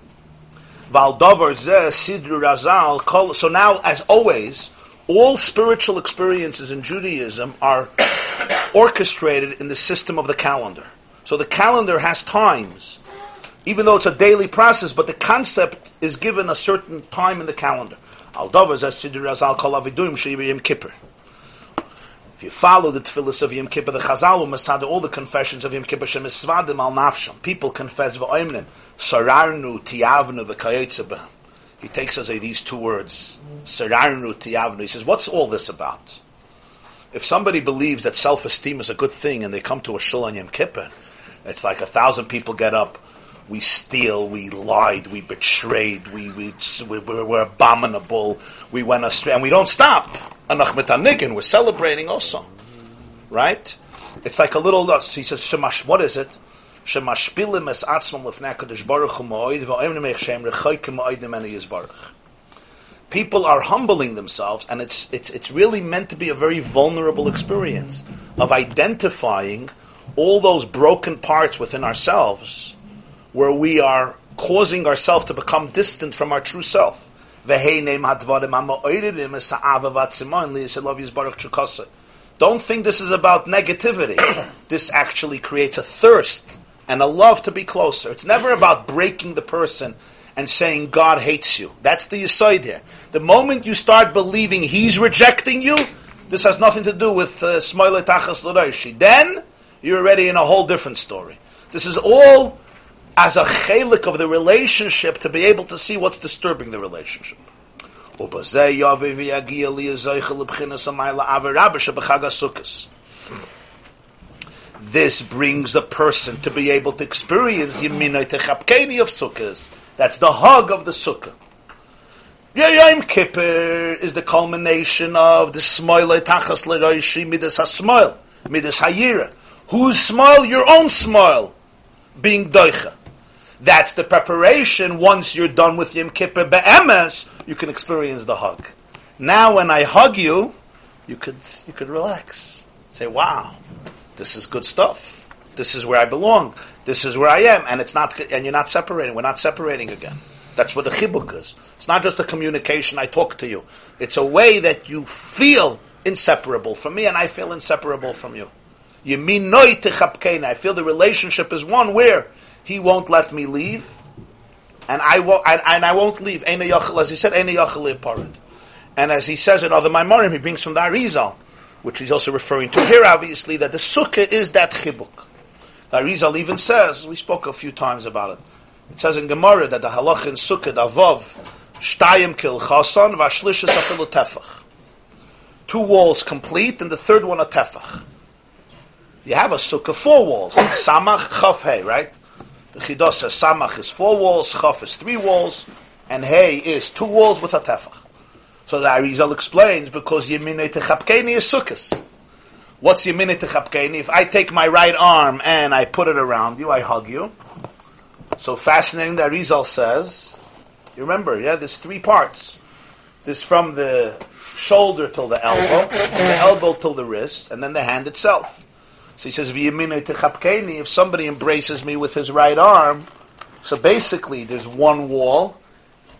So now, as always, all spiritual experiences in Judaism are orchestrated in the system of the calendar. So the calendar has times, even though it's a daily process, but the concept is given a certain time in the calendar. Al kippur. If you follow the tefillas of Yom Kippur, the Chazal masada all the confessions of Yom Kippur shemisvadim al nafsham. People confess v'oimnim, sararnu, tiavnu, He takes us uh, these two words, sararnu, tiavnu. He says, what's all this about? If somebody believes that self-esteem is a good thing and they come to a shul on Yom Kippur, it's like a thousand people get up, we steal, we lied, we betrayed, we, we, we, we're, abominable, we went astray, and we don't stop. Anigin, we're celebrating also. Right? It's like a little, uh, he says, Shemash, what is it? Shemashpilim es Baruch Hu shem yizbarach. People are humbling themselves, and it's, it's, it's really meant to be a very vulnerable experience of identifying all those broken parts within ourselves where we are causing ourselves to become distant from our true self. Don't think this is about negativity. this actually creates a thirst and a love to be closer. It's never about breaking the person and saying God hates you. That's the aside here. The moment you start believing He's rejecting you, this has nothing to do with uh, Smoile Tachas L'Roishi. Then you're already in a whole different story. This is all as a chelik of the relationship to be able to see what's disturbing the relationship. This brings a person to be able to experience Yeminoi Techapkeni of Sukkahs. That's the hug of the Sukkah. Yom Kippur is the culmination of the Smoile Tachas Leroishi Midas HaSmoil, Midas Hayira. Whose smile? Your own smile. Being Doicha. That's the preparation. Once you're done with Yom Kippur Be'emes, you can experience the hug. Now when I hug you, you could, you could relax. Say, wow, this is good stuff. This is where I belong. This is where I am. And it's not, and you're not separating. We're not separating again. That's what the chibuk is. It's not just a communication, I talk to you. It's a way that you feel inseparable from me and I feel inseparable from you. Yeminoi techapkeina. I feel the relationship is one where he won't let me leave, and I won't, and, and I won't leave. As he said, And as he says in other Maimorim, he brings from the Arizal, which he's also referring to here, obviously, that the sukkah is that chibuk. The Arizal even says, we spoke a few times about it, it says in Gemara that the halach in sukkah, the avav, shtayim kil chasan, vashlishis afilu tefach. Two walls complete, and the third one a tefach. You have a sukkah, four walls. Samach, chaf, hey, right? The Chidah says Samach is four walls, Chaf is three walls, and Hey is two walls with a tefach. So the Arizal explains because Yeminei Techapkeni is Sukkot. What's Yeminei Techapkeni? If I take my right arm and I put it around you, I hug you. So fascinating, the Arizal says, you remember, yeah, there's three parts. There's from the shoulder till the elbow, the elbow till the wrist, and then the hand itself. So he says. If somebody embraces me with his right arm, so basically there's one wall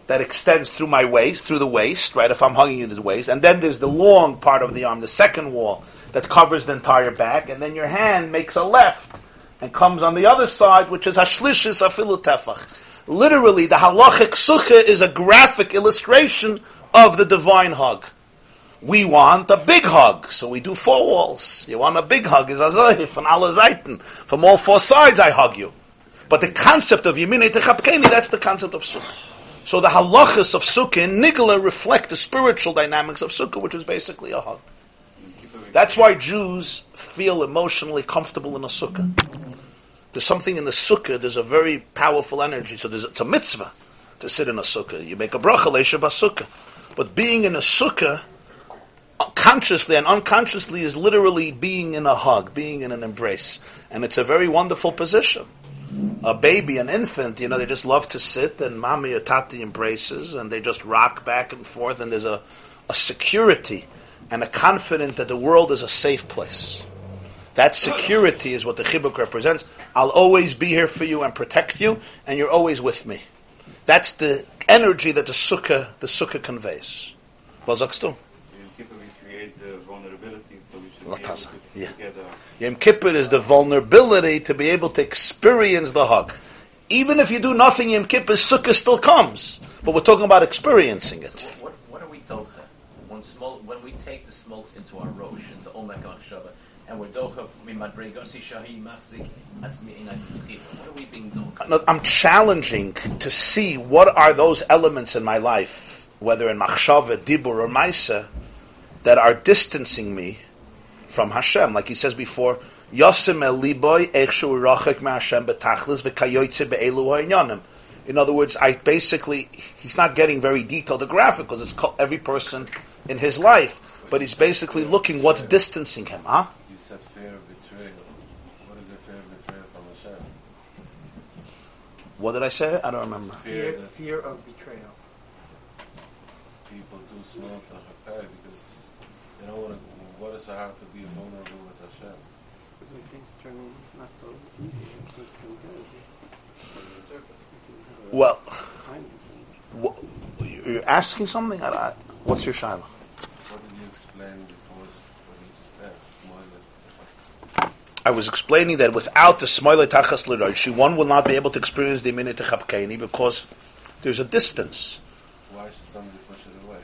that extends through my waist, through the waist, right? If I'm hugging you to the waist, and then there's the long part of the arm, the second wall that covers the entire back, and then your hand makes a left and comes on the other side, which is hashlishis afilu tefach. Literally, the halachic sukkah is a graphic illustration of the divine hug. We want a big hug, so we do four walls. You want a big hug, is azayif, from. From all four sides I hug you. But the concept of Yeminei Techapkeni, that's the concept of Sukkah. So the halachas of Sukkah in Nigla reflect the spiritual dynamics of Sukkah, which is basically a hug. That's why Jews feel emotionally comfortable in a Sukkah. There's something in the Sukkah, there's a very powerful energy. So there's, it's a mitzvah to sit in a Sukkah. You make a bracha, leisha Sukkah. But being in a Sukkah, consciously and unconsciously is literally being in a hug, being in an embrace. And it's a very wonderful position. A baby, an infant, you know, they just love to sit and mommy or tati embraces and they just rock back and forth and there's a, a security and a confidence that the world is a safe place. That security is what the chibuk represents. I'll always be here for you and protect you, and you're always with me. That's the energy that the sukkah, the sukkah conveys. Was du? So in Kippur we create the vulnerability, so we should be able Latasa, yeah. Yom Kippur is the vulnerability to be able to experience the hug. Even if you do nothing, Yom Kippur, Sukkah still comes. But we're talking about experiencing it. What, what are we docha? When small, when we take the smolt into our rosh, into Omek Achshava, and we're docha mimadregosi shahi machzik atzmi inay tzchim. What are we being docha? I'm challenging to see what are those elements in my life, whether in machshava, dibur, or maisa, that are distancing me from Hashem. Like he says before, Yosim el liboy echshu rachek ma Hashem betachlis v'kayoytze be'elu ha'inyanim. In other words, I basically, he's not getting very detailed or graphic because it's co- every person in his life, but he's basically looking what's distancing him, huh? You said fear of betrayal. What is the fear of betrayal from Hashem? What did I say? I don't remember. Fear Fear, of betrayal. people do small tachapay because they don't want to. What is it hard to be vulnerable with Hashem? Because when things turn not so easy, when things turn good, you can have a Well, kindness you're asking something? I, I, what's your shaila? What did you explain before what you just asked? I was explaining that without the Smoile Tachas L'Roshi, one will not be able to experience the Minute Chapkeni because there's a distance. Why should somebody push it away?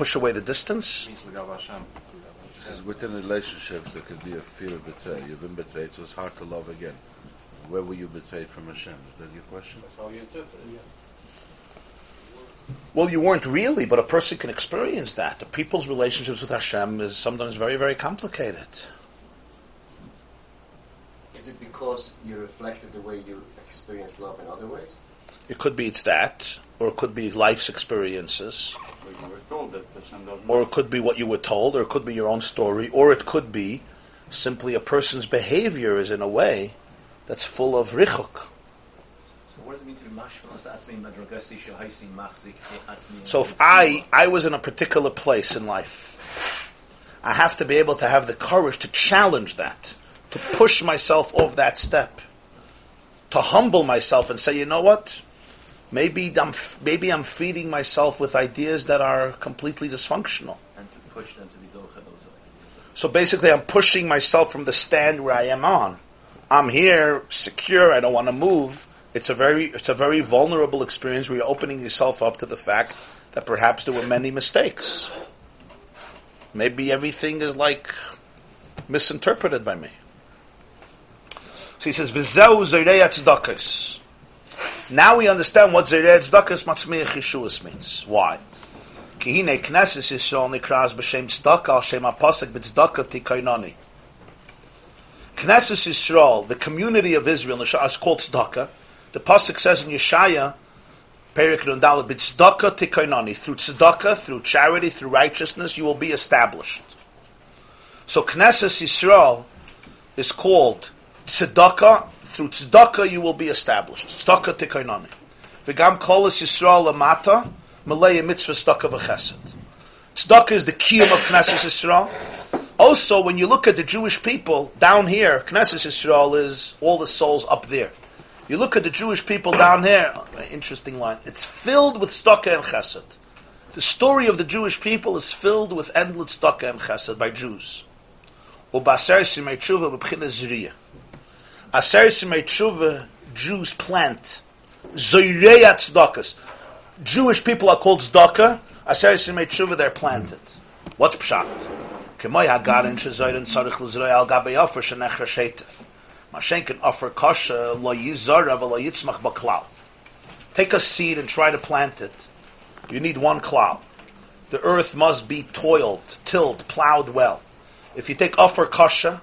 Push away the distance. Because within relationships, there could be a fear of betrayal. You've been betrayed, so it's hard to love again. Where were you betrayed from Hashem? Is that your question? That's how you interpret it. Well, you weren't really, but a person can experience that. The people's relationships with Hashem is sometimes very, very complicated. Is it because you reflected the way you experience love in other ways? It could be it's that, or it could be life's experiences, But you were told that Hashem does or it could be what you were told, or it could be your own story, or it could be simply a person's behavior is in a way that's full of richuk. So what does it mean to be mashmalas atzmi madregosi shahi machzik? So if I I was in a particular place in life, I have to be able to have the courage to challenge that, to push myself off that step, to humble myself and say, you know what? Maybe I'm maybe I'm feeding myself with ideas that are completely dysfunctional. and to push them to be. So basically, I'm pushing myself from the stand where I am on. I'm here, secure. I don't want to move. It's a very, it's a very vulnerable experience where you're opening yourself up to the fact that perhaps there were many mistakes. Maybe everything is like misinterpreted by me. So he says, "V'zeu zerei tzedakos." Now we understand what zerei tzedakos matzmiach Yeshuas means. Why? Ki hine knesses Yisrael nikras b'shem tzedakah al shem apasek b'tzedakah tikaynani. Knesses Yisrael, the community of Israel, is called tzedakah. The pasuk says in Yeshaya, Perik Nundala, b'tzedakah tikaynani. Through tzedakah, through charity, through righteousness, you will be established. So Knesses Yisrael is called tzedakah. Through tzedakah, you will be established. Tzedakah tikaynani. V'gam kolas Yisrael lamata, malaya mitzvah tzedakah v'chesed. Tzedakah is the kiyum of Knesset Yisrael. Also, when you look at the Jewish people down here, Knesset Yisrael is all the souls up there. You look at the Jewish people down here, interesting line. It's filled with tzedakah and chesed. The story of the Jewish people is filled with endless tzedakah and chesed by Jews. Ubaser simei tshuva. Aser simei tshuva, Jews plant. Zoyreya tzedakahs. Jewish people are called tzedakah. Aser simei tshuva, they're planted. What's pshat? Kemoi hagarin shezoyren tzarich l'zroy al gabe yofer shenechra shetif. Mashen can offer kasha lo yizara v'lo yitzmach b'klal. Take a seed and try to plant it. You need one klal. The earth must be toiled, tilled, plowed well. If you take offer kasha,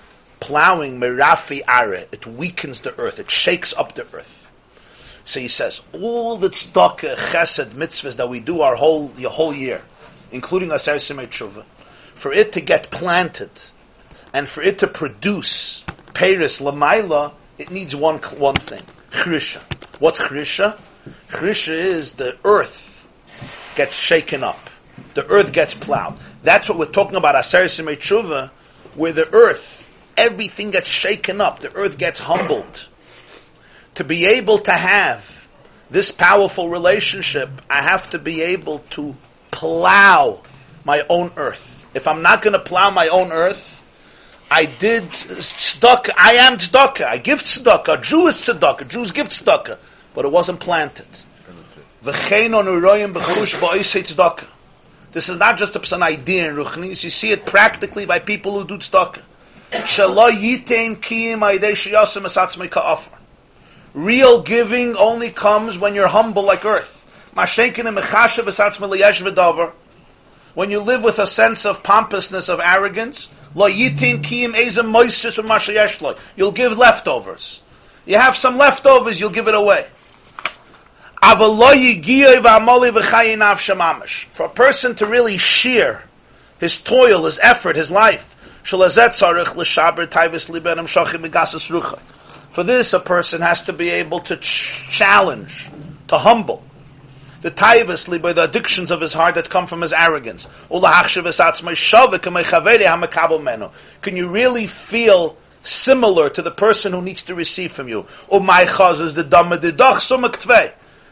plowing Merafi Are, it weakens the earth, it shakes up the earth. So he says, all the tzedakah, chesed, mitzvahs that we do our whole, the whole year, including Simei Tshuva, for it to get planted, and for it to produce Paris Lamaila, it needs one one thing. Chrisha. What's Chrisha? Chrisha is the earth gets shaken up. The earth gets plowed. That's what we're talking about, Simei Tshuva, where the earth, everything gets shaken up. The earth gets humbled. To be able to have this powerful relationship, I have to be able to plow my own earth. If I'm not going to plow my own earth, I did tzedakah. I am tzedakah. I give tzedakah. Jew is tzedakah. Jews give tzedakah, but it wasn't planted. This is not just an idea in Ruchnis. You see it practically by people who do tzedakah. Real giving only comes when you're humble like earth. When you live with a sense of pompousness, of arrogance, You'll give leftovers. You have some leftovers, you'll give it away. For a person to really shear his toil, his effort, his life, for this, a person has to be able to ch- challenge, to humble the taivas by the addictions of his heart that come from his arrogance. Can you really feel similar to the person who needs to receive from you?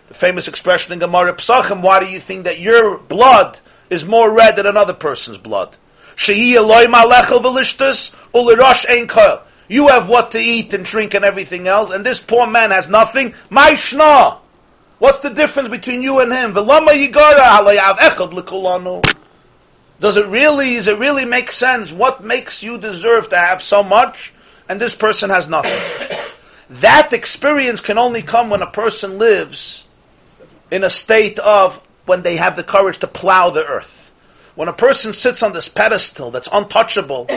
The famous expression in Gemara Psachim, why do you think that your blood is more red than another person's blood? You have what to eat and drink and everything else, and this poor man has nothing. My! What's the difference between you and him? Does it really, does it really make sense? What makes you deserve to have so much and this person has nothing? that experience can only come when a person lives in a state of when they have the courage to plow the earth. When a person sits on this pedestal that's untouchable,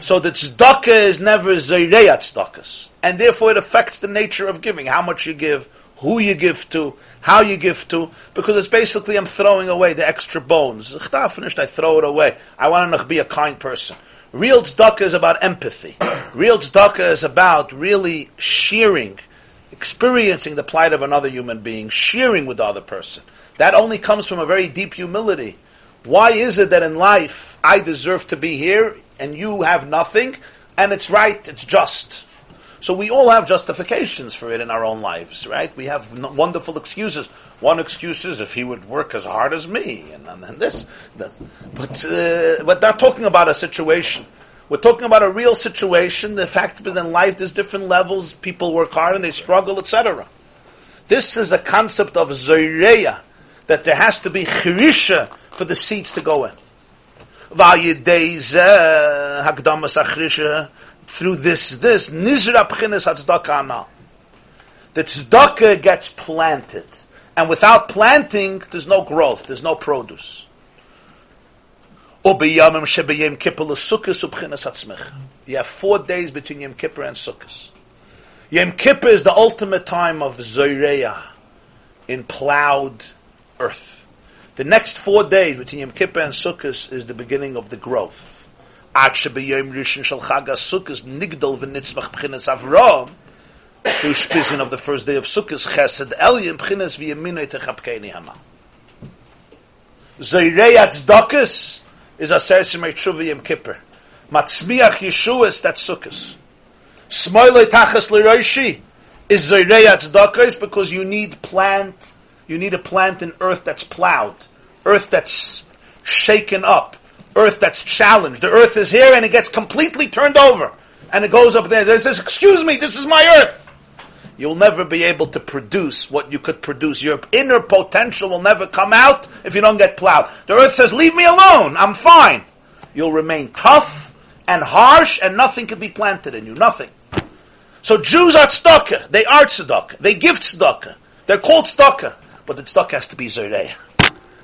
so that tzedakah is never zeireyat tzedakahs. And therefore it affects the nature of giving, how much you give, who you give to, how you give to, because it's basically I'm throwing away the extra bones. finished, I throw it away. I want to be a kind person. Real tzedakah is about empathy. Real tzedakah is about really shearing experiencing the plight of another human being, sharing with the other person. That only comes from a very deep humility. Why is it that in life I deserve to be here and you have nothing, and it's right, it's just? So we all have justifications for it in our own lives, right? We have n- wonderful excuses. One excuse is if he would work as hard as me, and, and, and this. But uh, we're not talking about a situation. We're talking about a real situation. The fact that in life there's different levels. People work hard and they struggle, etc. This is a concept of zoireya, that there has to be chirisha for the seeds to go in. Through this, this, nizra pchines hatzdaka anal. The tzedakah gets planted. And without planting, there's no growth, there's no produce. You have four days between Yom Kippur and Sukkot. Yom Kippur is the ultimate time of Zoreya in plowed earth. The next four days between Yom Kippur and Sukkot is the beginning of the growth. Ad shebeyom rishon shel chag ha-Sukkot nigdol v'nitzmach b'chines Avram, of the first day of Sukkot, chesed elyon b'chines v'yeminoi techapkeini hama. Zeirei atzdokis is a simei tshuva Yom Kippur. Matzmiach Yeshuas, that's Sukkot. Smoyle tachas l'roishi is zeirei atzdokis because you need plant you need a plant in earth that's plowed, earth that's shaken up, earth that's challenged. The earth is here and it gets completely turned over. And it goes up there. It says, excuse me, this is my earth. You'll never be able to produce what you could produce. Your inner potential will never come out if you don't get plowed. The earth says, leave me alone. I'm fine. You'll remain tough and harsh and nothing can be planted in you. Nothing. So Jews are tzedakah. They are tzedakah. They give tzedakah. They're called tzedakah. But the tzedakah has to be zereh.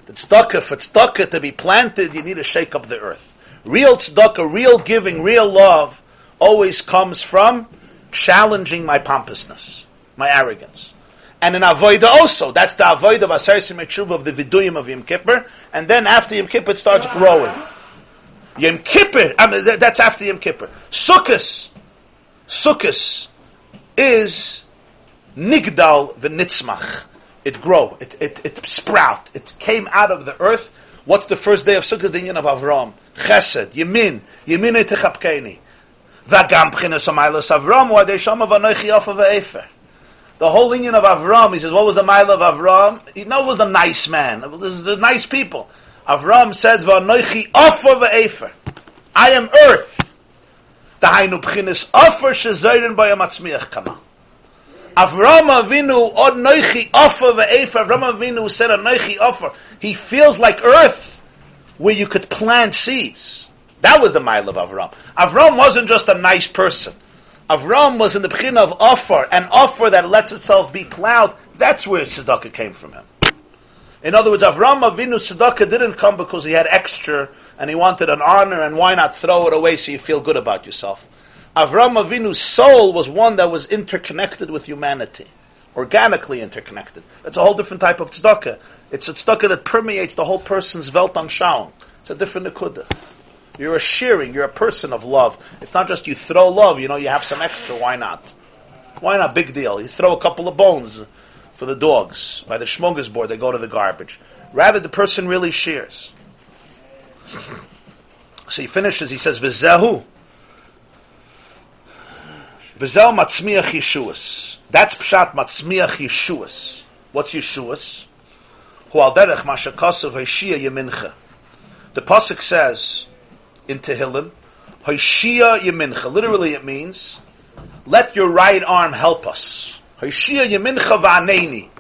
The tzedakah, for tzedakah to be planted, you need to shake up the earth. Real tzedakah, real giving, real love always comes from challenging my pompousness, my arrogance. And in Avoida also, that's the Avoida of Aser Tshuva of the Viduyim of Yom Kippur, and then after Yom Kippur it starts growing. Yom Kippur, I mean, that's after Yom Kippur. Sukkot, Sukkot is Nigdal v'nitzmach. It grow, it, it, it sprout, it came out of the earth. What's the first day of Sukkot? The union of Avram. Chesed, Yemin, Yemin etechapkeni. Vagam b'chinas amaylos Avram, wa deisham of anoichi ofa ve'efer. The whole union of Avram, he says, what was the mile of Avram? You know, was a nice man. This is the nice people. Avram said, "V'anoichi ofer ve'efer." I am earth. Dahainu b'chinas ofer shezoyren bayam atzmiach kama. Avram Avinu od noichi ofer ve'efer. Avram Avinu said a noichi offer. He feels like earth, where you could plant seeds. That was the mile of Avram. Avram wasn't just a nice person. Avram was in the beginning of offer, an offer that lets itself be plowed. That's where tzedakah came from him. In other words, Avram Avinu tzedakah didn't come because he had extra and he wanted an honor, and why not throw it away so you feel good about yourself? Avram Avinu's soul was one that was interconnected with humanity, organically interconnected. That's a whole different type of tzedakah. It's a tzedakah that permeates the whole person's Weltanschauung. It's a different nekuda. You're a shearing. You're a person of love. It's not just you throw love. You know, you have some extra. Why not? Why not? Big deal. You throw a couple of bones for the dogs by the smorgasbord. They go to the garbage. Rather, the person really shears. So he finishes. He says, "V'zehu." V'zehu matzmiach Yeshuas. That's pshat matzmiach Yeshuas. What's Yeshuas? Hu al derech mashakasav Hashia Yemincha. The pasuk says in Tehillim, Hoshia Yemincha. Literally it means, let your right arm help us. Hoshia Yemincha va'aneni.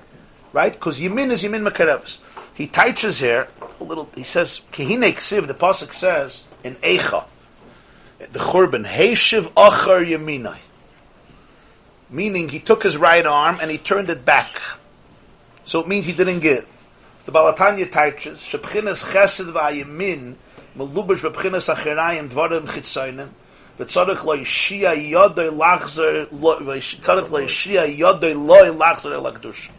Right? Because Yemin is Yemin Makarevis. He teaches here, a little, he says, Kehine Ksiv, the Pasuk says, in Eicha, the Churban, Heishiv Achar Yeminai meaning he took his right arm and he turned it back. So it means he didn't give. The Baal HaTanya teaches, Shebchinas chesed v'ayimin, melubish v'bchinas achirayim dvarim chitzoinim, v'tzorech lo yishia yodoy lachzer, v'tzorech lo yishia yodoy loy lachzer elakdush.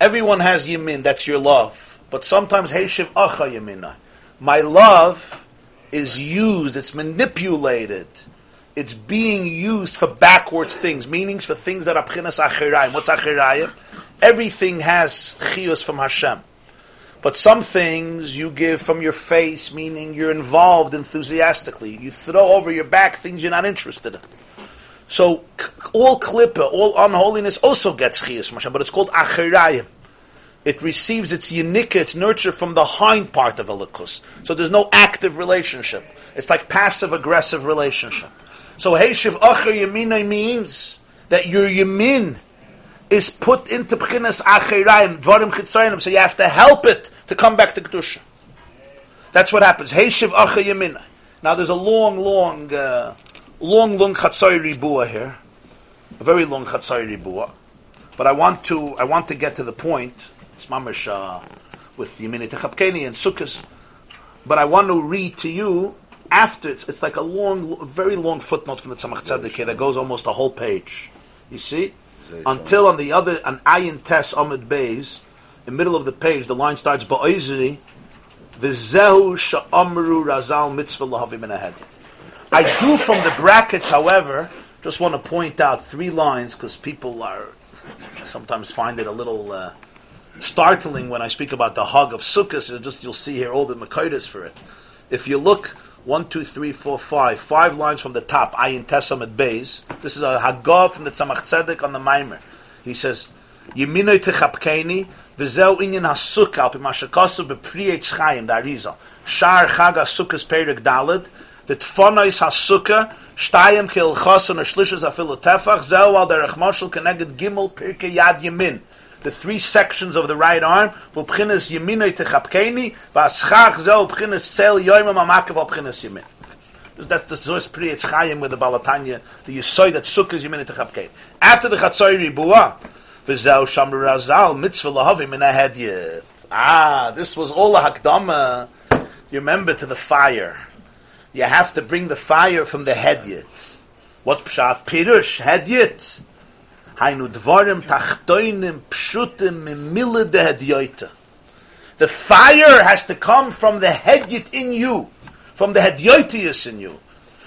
Everyone has yamin, that's your love. But sometimes, heishiv acha yamina. My love is used, it's manipulated it's being used for backwards things, meanings for things that are pchinas achirayim. What's achirayim? Everything has chiyus from Hashem. But some things you give from your face, meaning you're involved enthusiastically. You throw over your back things you're not interested in. So all klippa, all unholiness also gets chiyas Mashem, but it's called achirayim. It receives its yinika, its nurture from the hind part of a likus. So there's no active relationship. It's like passive aggressive relationship. So heishiv acher yamina means that your yamin is put into b'chinas achirayim, dvarim chitzayim, so you have to help it to come back to kedusha. That's what happens. Heishiv acher yamina. Now there's a long, long, uh, long, long chatzai ribua here, a very long chatzai ribua. But I want to, I want to get to the point. It's mamish uh, with Yemini Techapkeni and Sukkot. But I want to read to you after it's, it's like a long, very long footnote from the Tzemach Tzedek here that goes almost a whole page. You see, until on the other an ayin tes amid beis, in the middle of the page, the line starts ba'oizri, v'zehu sha'amru razal mitzvah lahavim ahead. I do from the brackets, however, just want to point out three lines because people are sometimes find it a little uh, startling when I speak about the hug of Sukkot. Just you'll see here all the makoidas for it. If you look one, two, three, four, five, five lines from the top, Ayin Tesam at Beis. This is a Haggav from the Tzemach Tzedek on the Maimer. He says, Yeminoi techapkeni, v'zeu inyan hasukah, al p'mashakasu b'priyei tzchayim, Arizal. Shar Chag HaSukkah's Perik Daled, the Tfonois HaSukkah, Shtayim Kil Chosun Ashlishas Afilu Tefach, Zeu al derech Moshel Keneged Gimel pirke Yad Yemin. The three sections of the right arm, techapkeni, v'aschach al b'chinas Yemin. That's the Zois Pri Chaim with the Baal HaTanya, the Yisoy that Sukkah is Yemin Techapkein. After the Chatzoi Ribua, Razal, mitzvah lahavim in a hedyet. Ah, this was all a Hakdama. You remember to the fire. You have to bring the fire from the hedyet. What pshat? Pirush, hedyet. Hainu dvarim tachtoinim pshutim mimile. The fire has to come from the hedyet in you, from the hedyotius in you,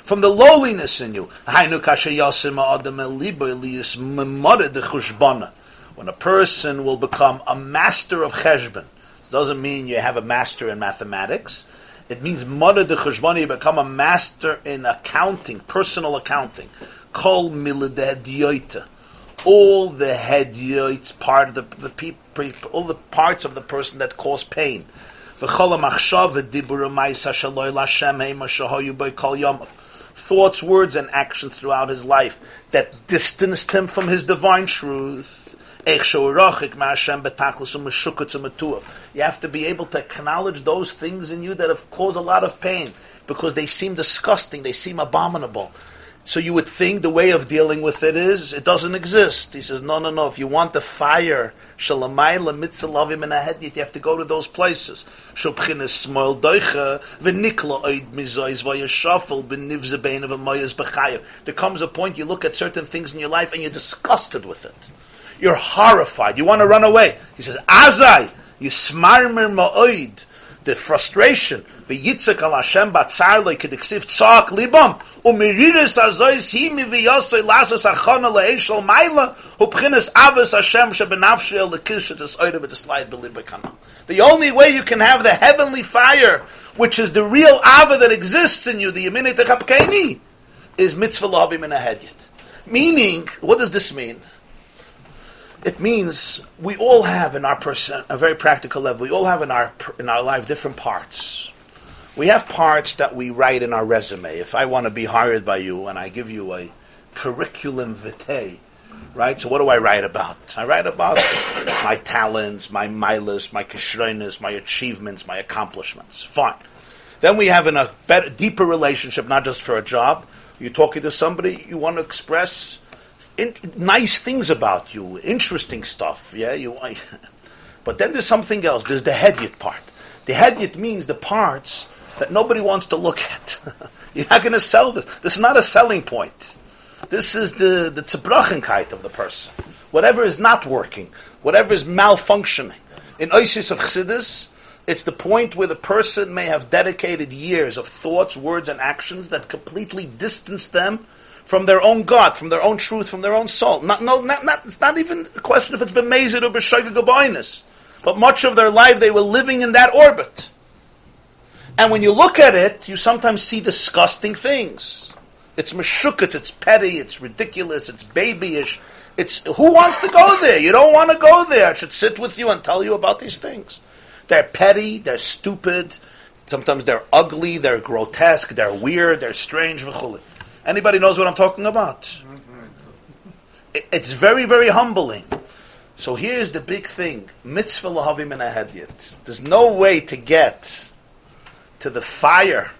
from the lowliness in you. Hainu yasim elibo memore de chushbana. When a person will become a master of cheshbon, doesn't mean you have a master in mathematics. It means mother de cheshbon, you become a master in accounting, personal accounting. Kol milideh all the hedyots, part of the, the all the parts of the person that cause pain. Thoughts, words, and actions throughout his life that distanced him from his divine truth. You have to be able to acknowledge those things in you that have caused a lot of pain because they seem disgusting, they seem abominable. So you would think the way of dealing with it is it doesn't exist. He says, no, no, no. If you want the fire, mitzalavim in a head, you have to go to those places. Shobchines smoil doicha v'nikla oid mizois v'yashafel b'nivze bein of a moyas b'chayev. There comes a point you look at certain things in your life and you're disgusted with it. You're horrified. You want to run away. He says, Azai, you smarmer ma'oid. The frustration, the al Hashem batzar loy tzak libam, umiriris himi lasos achona le'eshel maila, upchinas avos Hashem el lekishet es oida v'teslayit belibakana. The only way you can have the heavenly fire, which is the real ava that exists in you, the yeminit chapkeni, is mitzvah lavim in a hedyet. Meaning, what does this mean? It means we all have in our person a very practical level. We all have in our in our life different parts. We have parts that we write in our resume. If I want to be hired by you and I give you a curriculum vitae, right? So what do I write about? I write about my talents, my milas, my kishroinas, my achievements, my accomplishments. Fine. Then we have in a better, deeper relationship, not just for a job. You're talking to somebody, you want to express in, nice things about you, interesting stuff. Yeah, you. I, but then there's something else. There's the hedyet part. The hedyet means the parts that nobody wants to look at. You're not going to sell this. This is not a selling point. This is the the tzebrochenkite of the person. Whatever is not working, whatever is malfunctioning. In Oisis of Chassidus, it's the point where the person may have dedicated years of thoughts, words, and actions that completely distance them from their own God, from their own truth, from their own soul. Not, no, not, not, it's not even a question if it's been mazed or b'shoiga but much of their life they were living in that orbit. And when you look at it, you sometimes see disgusting things. It's mashukats, it's petty, it's ridiculous, it's babyish. It's who wants to go there? You don't want to go there. I should sit with you and tell you about these things. They're petty, they're stupid, sometimes they're ugly, they're grotesque, they're weird, they're strange. Anybody knows what I'm talking about? It's very, very humbling. So here's the big thing: mitzvah lahavim ahedyet. There's no way to get to the fire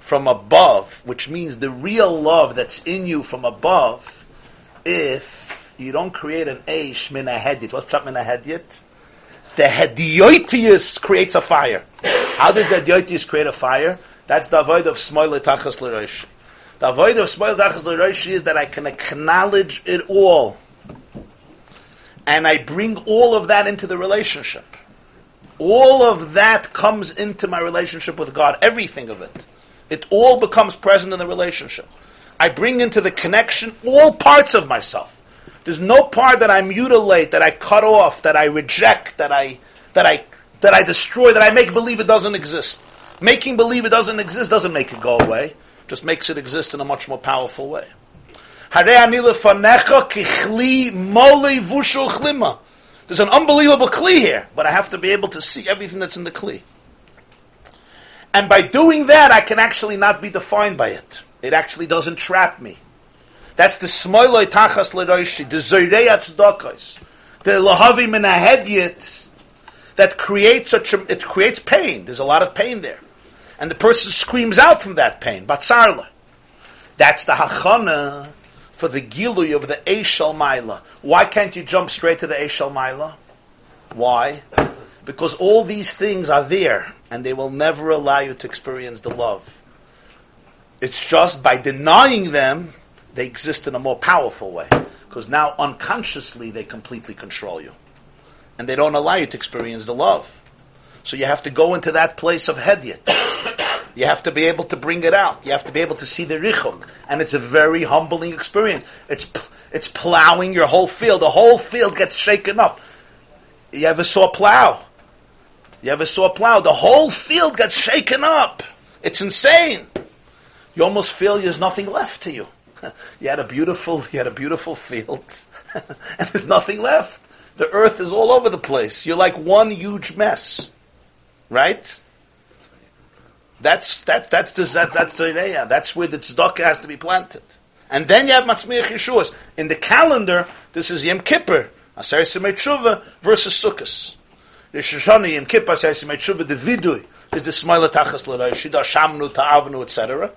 from above, which means the real love that's in you from above, if you don't create an eish min ahedyet. What's up min? The hedioitius creates a fire. How does the hedioitius create a fire? That's the avoid of smoil tachas l'rosh. The avoid of smoil tachas l'rosh is that I can acknowledge it all. And I bring all of that into the relationship. All of that comes into my relationship with God, everything of it. It all becomes present in the relationship. I bring into the connection all parts of myself. There's no part that I mutilate, that I cut off, that I reject, that I that I that I destroy, that I make believe it doesn't exist. Making believe it doesn't exist doesn't make it go away. Just makes it exist in a much more powerful way. There's an unbelievable kli here, but I have to be able to see everything that's in the kli. And by doing that, I can actually not be defined by it. It actually doesn't trap me. That's the smoiloi tachas leroishi, the zoirei atzdokos, the lahavi menahedyet, that creates such a, it creates pain. There's a lot of pain there. And the person screams out from that pain, batzarla. That's the hachana for the gilui of the Eishal Maila. Why can't you jump straight to the Eishal Maila? Why? Because all these things are there, and they will never allow you to experience the love. It's just by denying them, they exist in a more powerful way. Because now unconsciously they completely control you. And they don't allow you to experience the love. So you have to go into that place of hedyet. You have to be able to bring it out. You have to be able to see the richuk, and it's a very humbling experience. It's it's plowing your whole field. The whole field gets shaken up. You ever saw a plow? You ever saw a plow? The whole field gets shaken up. It's insane. You almost feel there's nothing left to you. You had a beautiful, you had a beautiful field, and there's nothing left. The earth is all over the place. You're like one huge mess, right? That's that that's the that, that's the idea. That's where the tzedakah has to be planted. And then you have Matzmiach Yeshuas. In the calendar, this is Yom Kippur, Aser Tshuva versus Sukkot. Hashanah, Yom Kippur, Aser Tshuva, the Vidui, is the Smaila Tachas L'Rai, Shida Shamnu Ta'avnu, etc.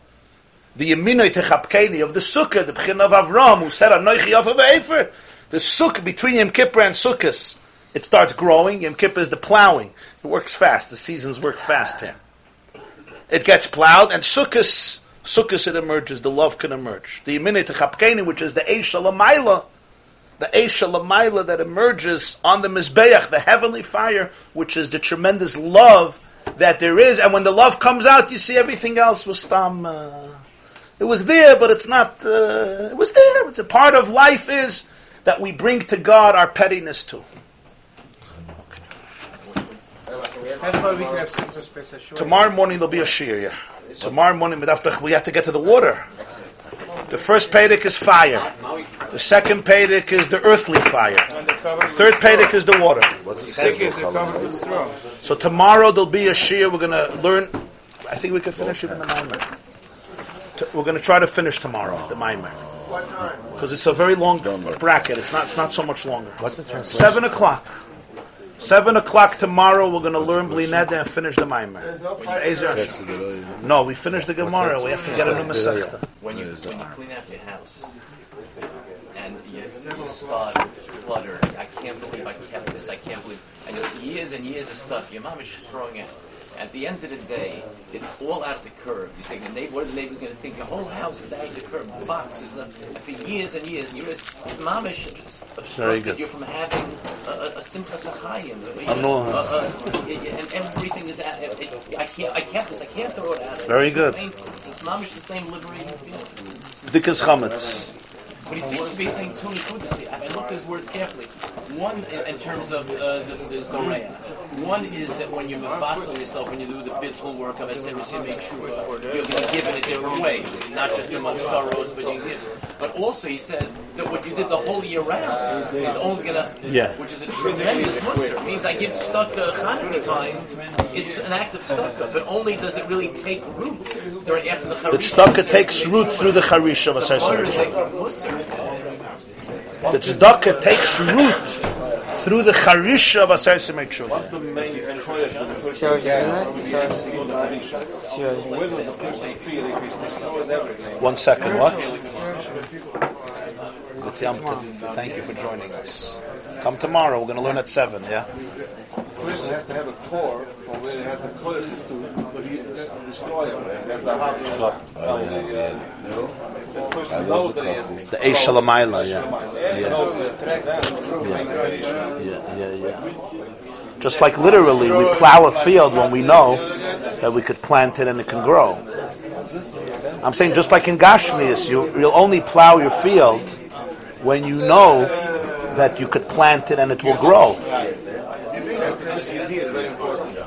The Yeminoi Techapkeni of the Sukkah, the Bchin of Avram, who said, Anoichi Yofav Efer, the Sukkah, between Yom Kippur and Sukkot, it starts growing. Yom Kippur is the plowing. It works fast. The seasons work fast here it gets plowed, and sukkahs, sukkahs it emerges, the love can emerge. The Yeminei Techapkeni, which is the Eish Shalamayla, the Eish Shalamayla that emerges on the Mizbeach, the heavenly fire, which is the tremendous love that there is, and when the love comes out, you see everything else was stam. Uh, it was there, but it's not. Uh, it was there. It's a part of life is that we bring to God our pettiness too. That's why we can have simple space. Tomorrow morning there'll be a shir. Yeah. Tomorrow morning we have, to, we have to get to the water. The first Pedic is fire. The second Pedic is the earthly fire. The Third Pedic is the water. What's the Sick second is the column? covered with straw. So tomorrow there'll be a shir. We're going to learn. I think we can finish it in the Maimer. We're going to try to finish tomorrow the Maimer because it's a very long bracket. It's not. It's not so much longer. What's the translation? Seven o'clock. Seven o'clock tomorrow. We're going to learn Bli Neder and finish the Maimer. Be'ezer That's Hashem. the Gedolim. No, we finish the Gemara. We have to get a new Masechta. When you when you clean out your house and you, you start clutter, I can't believe I kept this. I can't believe. And years and years of stuff your mom is throwing out. At the end of the day, it's all out of the curve. You say, the neighbor, what are the neighbors going to think? Your whole house is out of the curve. The box is, uh, and for years and years, you're just, mamish obstructed good. you from having a, a, simcha sachayim. I know. Uh, uh, and everything is out. It, it, I can't. I can't. This. I can't throw it out. Very it's good. It's mamish the same liberating feeling. Dikkas chametz. But he seems to be saying two nekudas. I I looked at his words carefully. One, in, in terms of uh, the, the Zoreya. One is that when you mevatel yourself, when you do the bittul work of Asiris, you make sure you're going to give in a different way, not just among sorrows, but you give. But also, he says that what you did the whole year round is only going to, Yeah. which is a tremendous musr. It means I give stucca Hanukkah time. It's an act of stucca, but only does it really take root during after the The charisha. tzedakah takes root through the charish of a So certain order ritual. the musr. Tzedakah takes root through the charish of a certain ritual. The main koyach when the Sure, person yeah. When was the person feel if he destroys everything? One second, what? It's Yom Tov. Thank you for joining us. Come tomorrow. We're going to learn at seven. Yeah. The person has to have a core from where it has the koyach to to be- destroy everything. That's the hard uh, The person knows that he has The Eish yeah. And he knows to attract that to make a tradition. Yeah, yeah, yeah. Just like literally, we plow a field when we know that we could plant it and it can grow. I'm saying just like in Gashmias, you, you'll only plow your field when you know that you could plant it and it will grow. This idea is very important.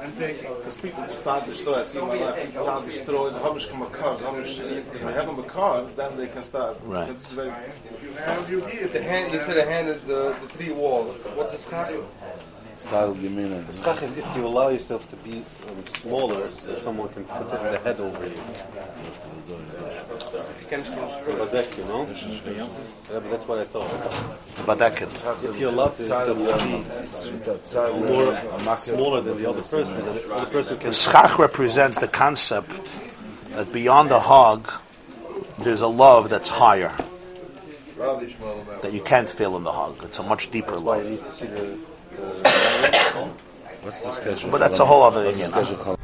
I'm thinking, because people start to destroy, I see in my life, people start to destroy, they have become a cars, if they have a cars, then they can start. Right. That's very, The hand, you said the hand is the, the three walls. What's the schach? Schach is if you allow yourself to be um, smaller, so someone can put the head over you. Badek, you know? Yeah, but that's what I thought. Badekin. If you allow yourself to be more smaller than the other person, the other person can. Schach represents the concept that beyond the hog, there's a love that's higher, that you can't feel in the hog. It's a much deeper That's why you love. Need to see the. the What's the schedule? But that's a whole other What's the Indian. schedule?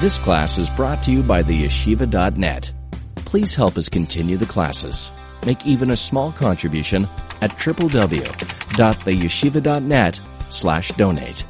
This class is brought to you by theyeshiva.net. Please help us continue the classes. Make even a small contribution at www.theyeshiva.net slash donate.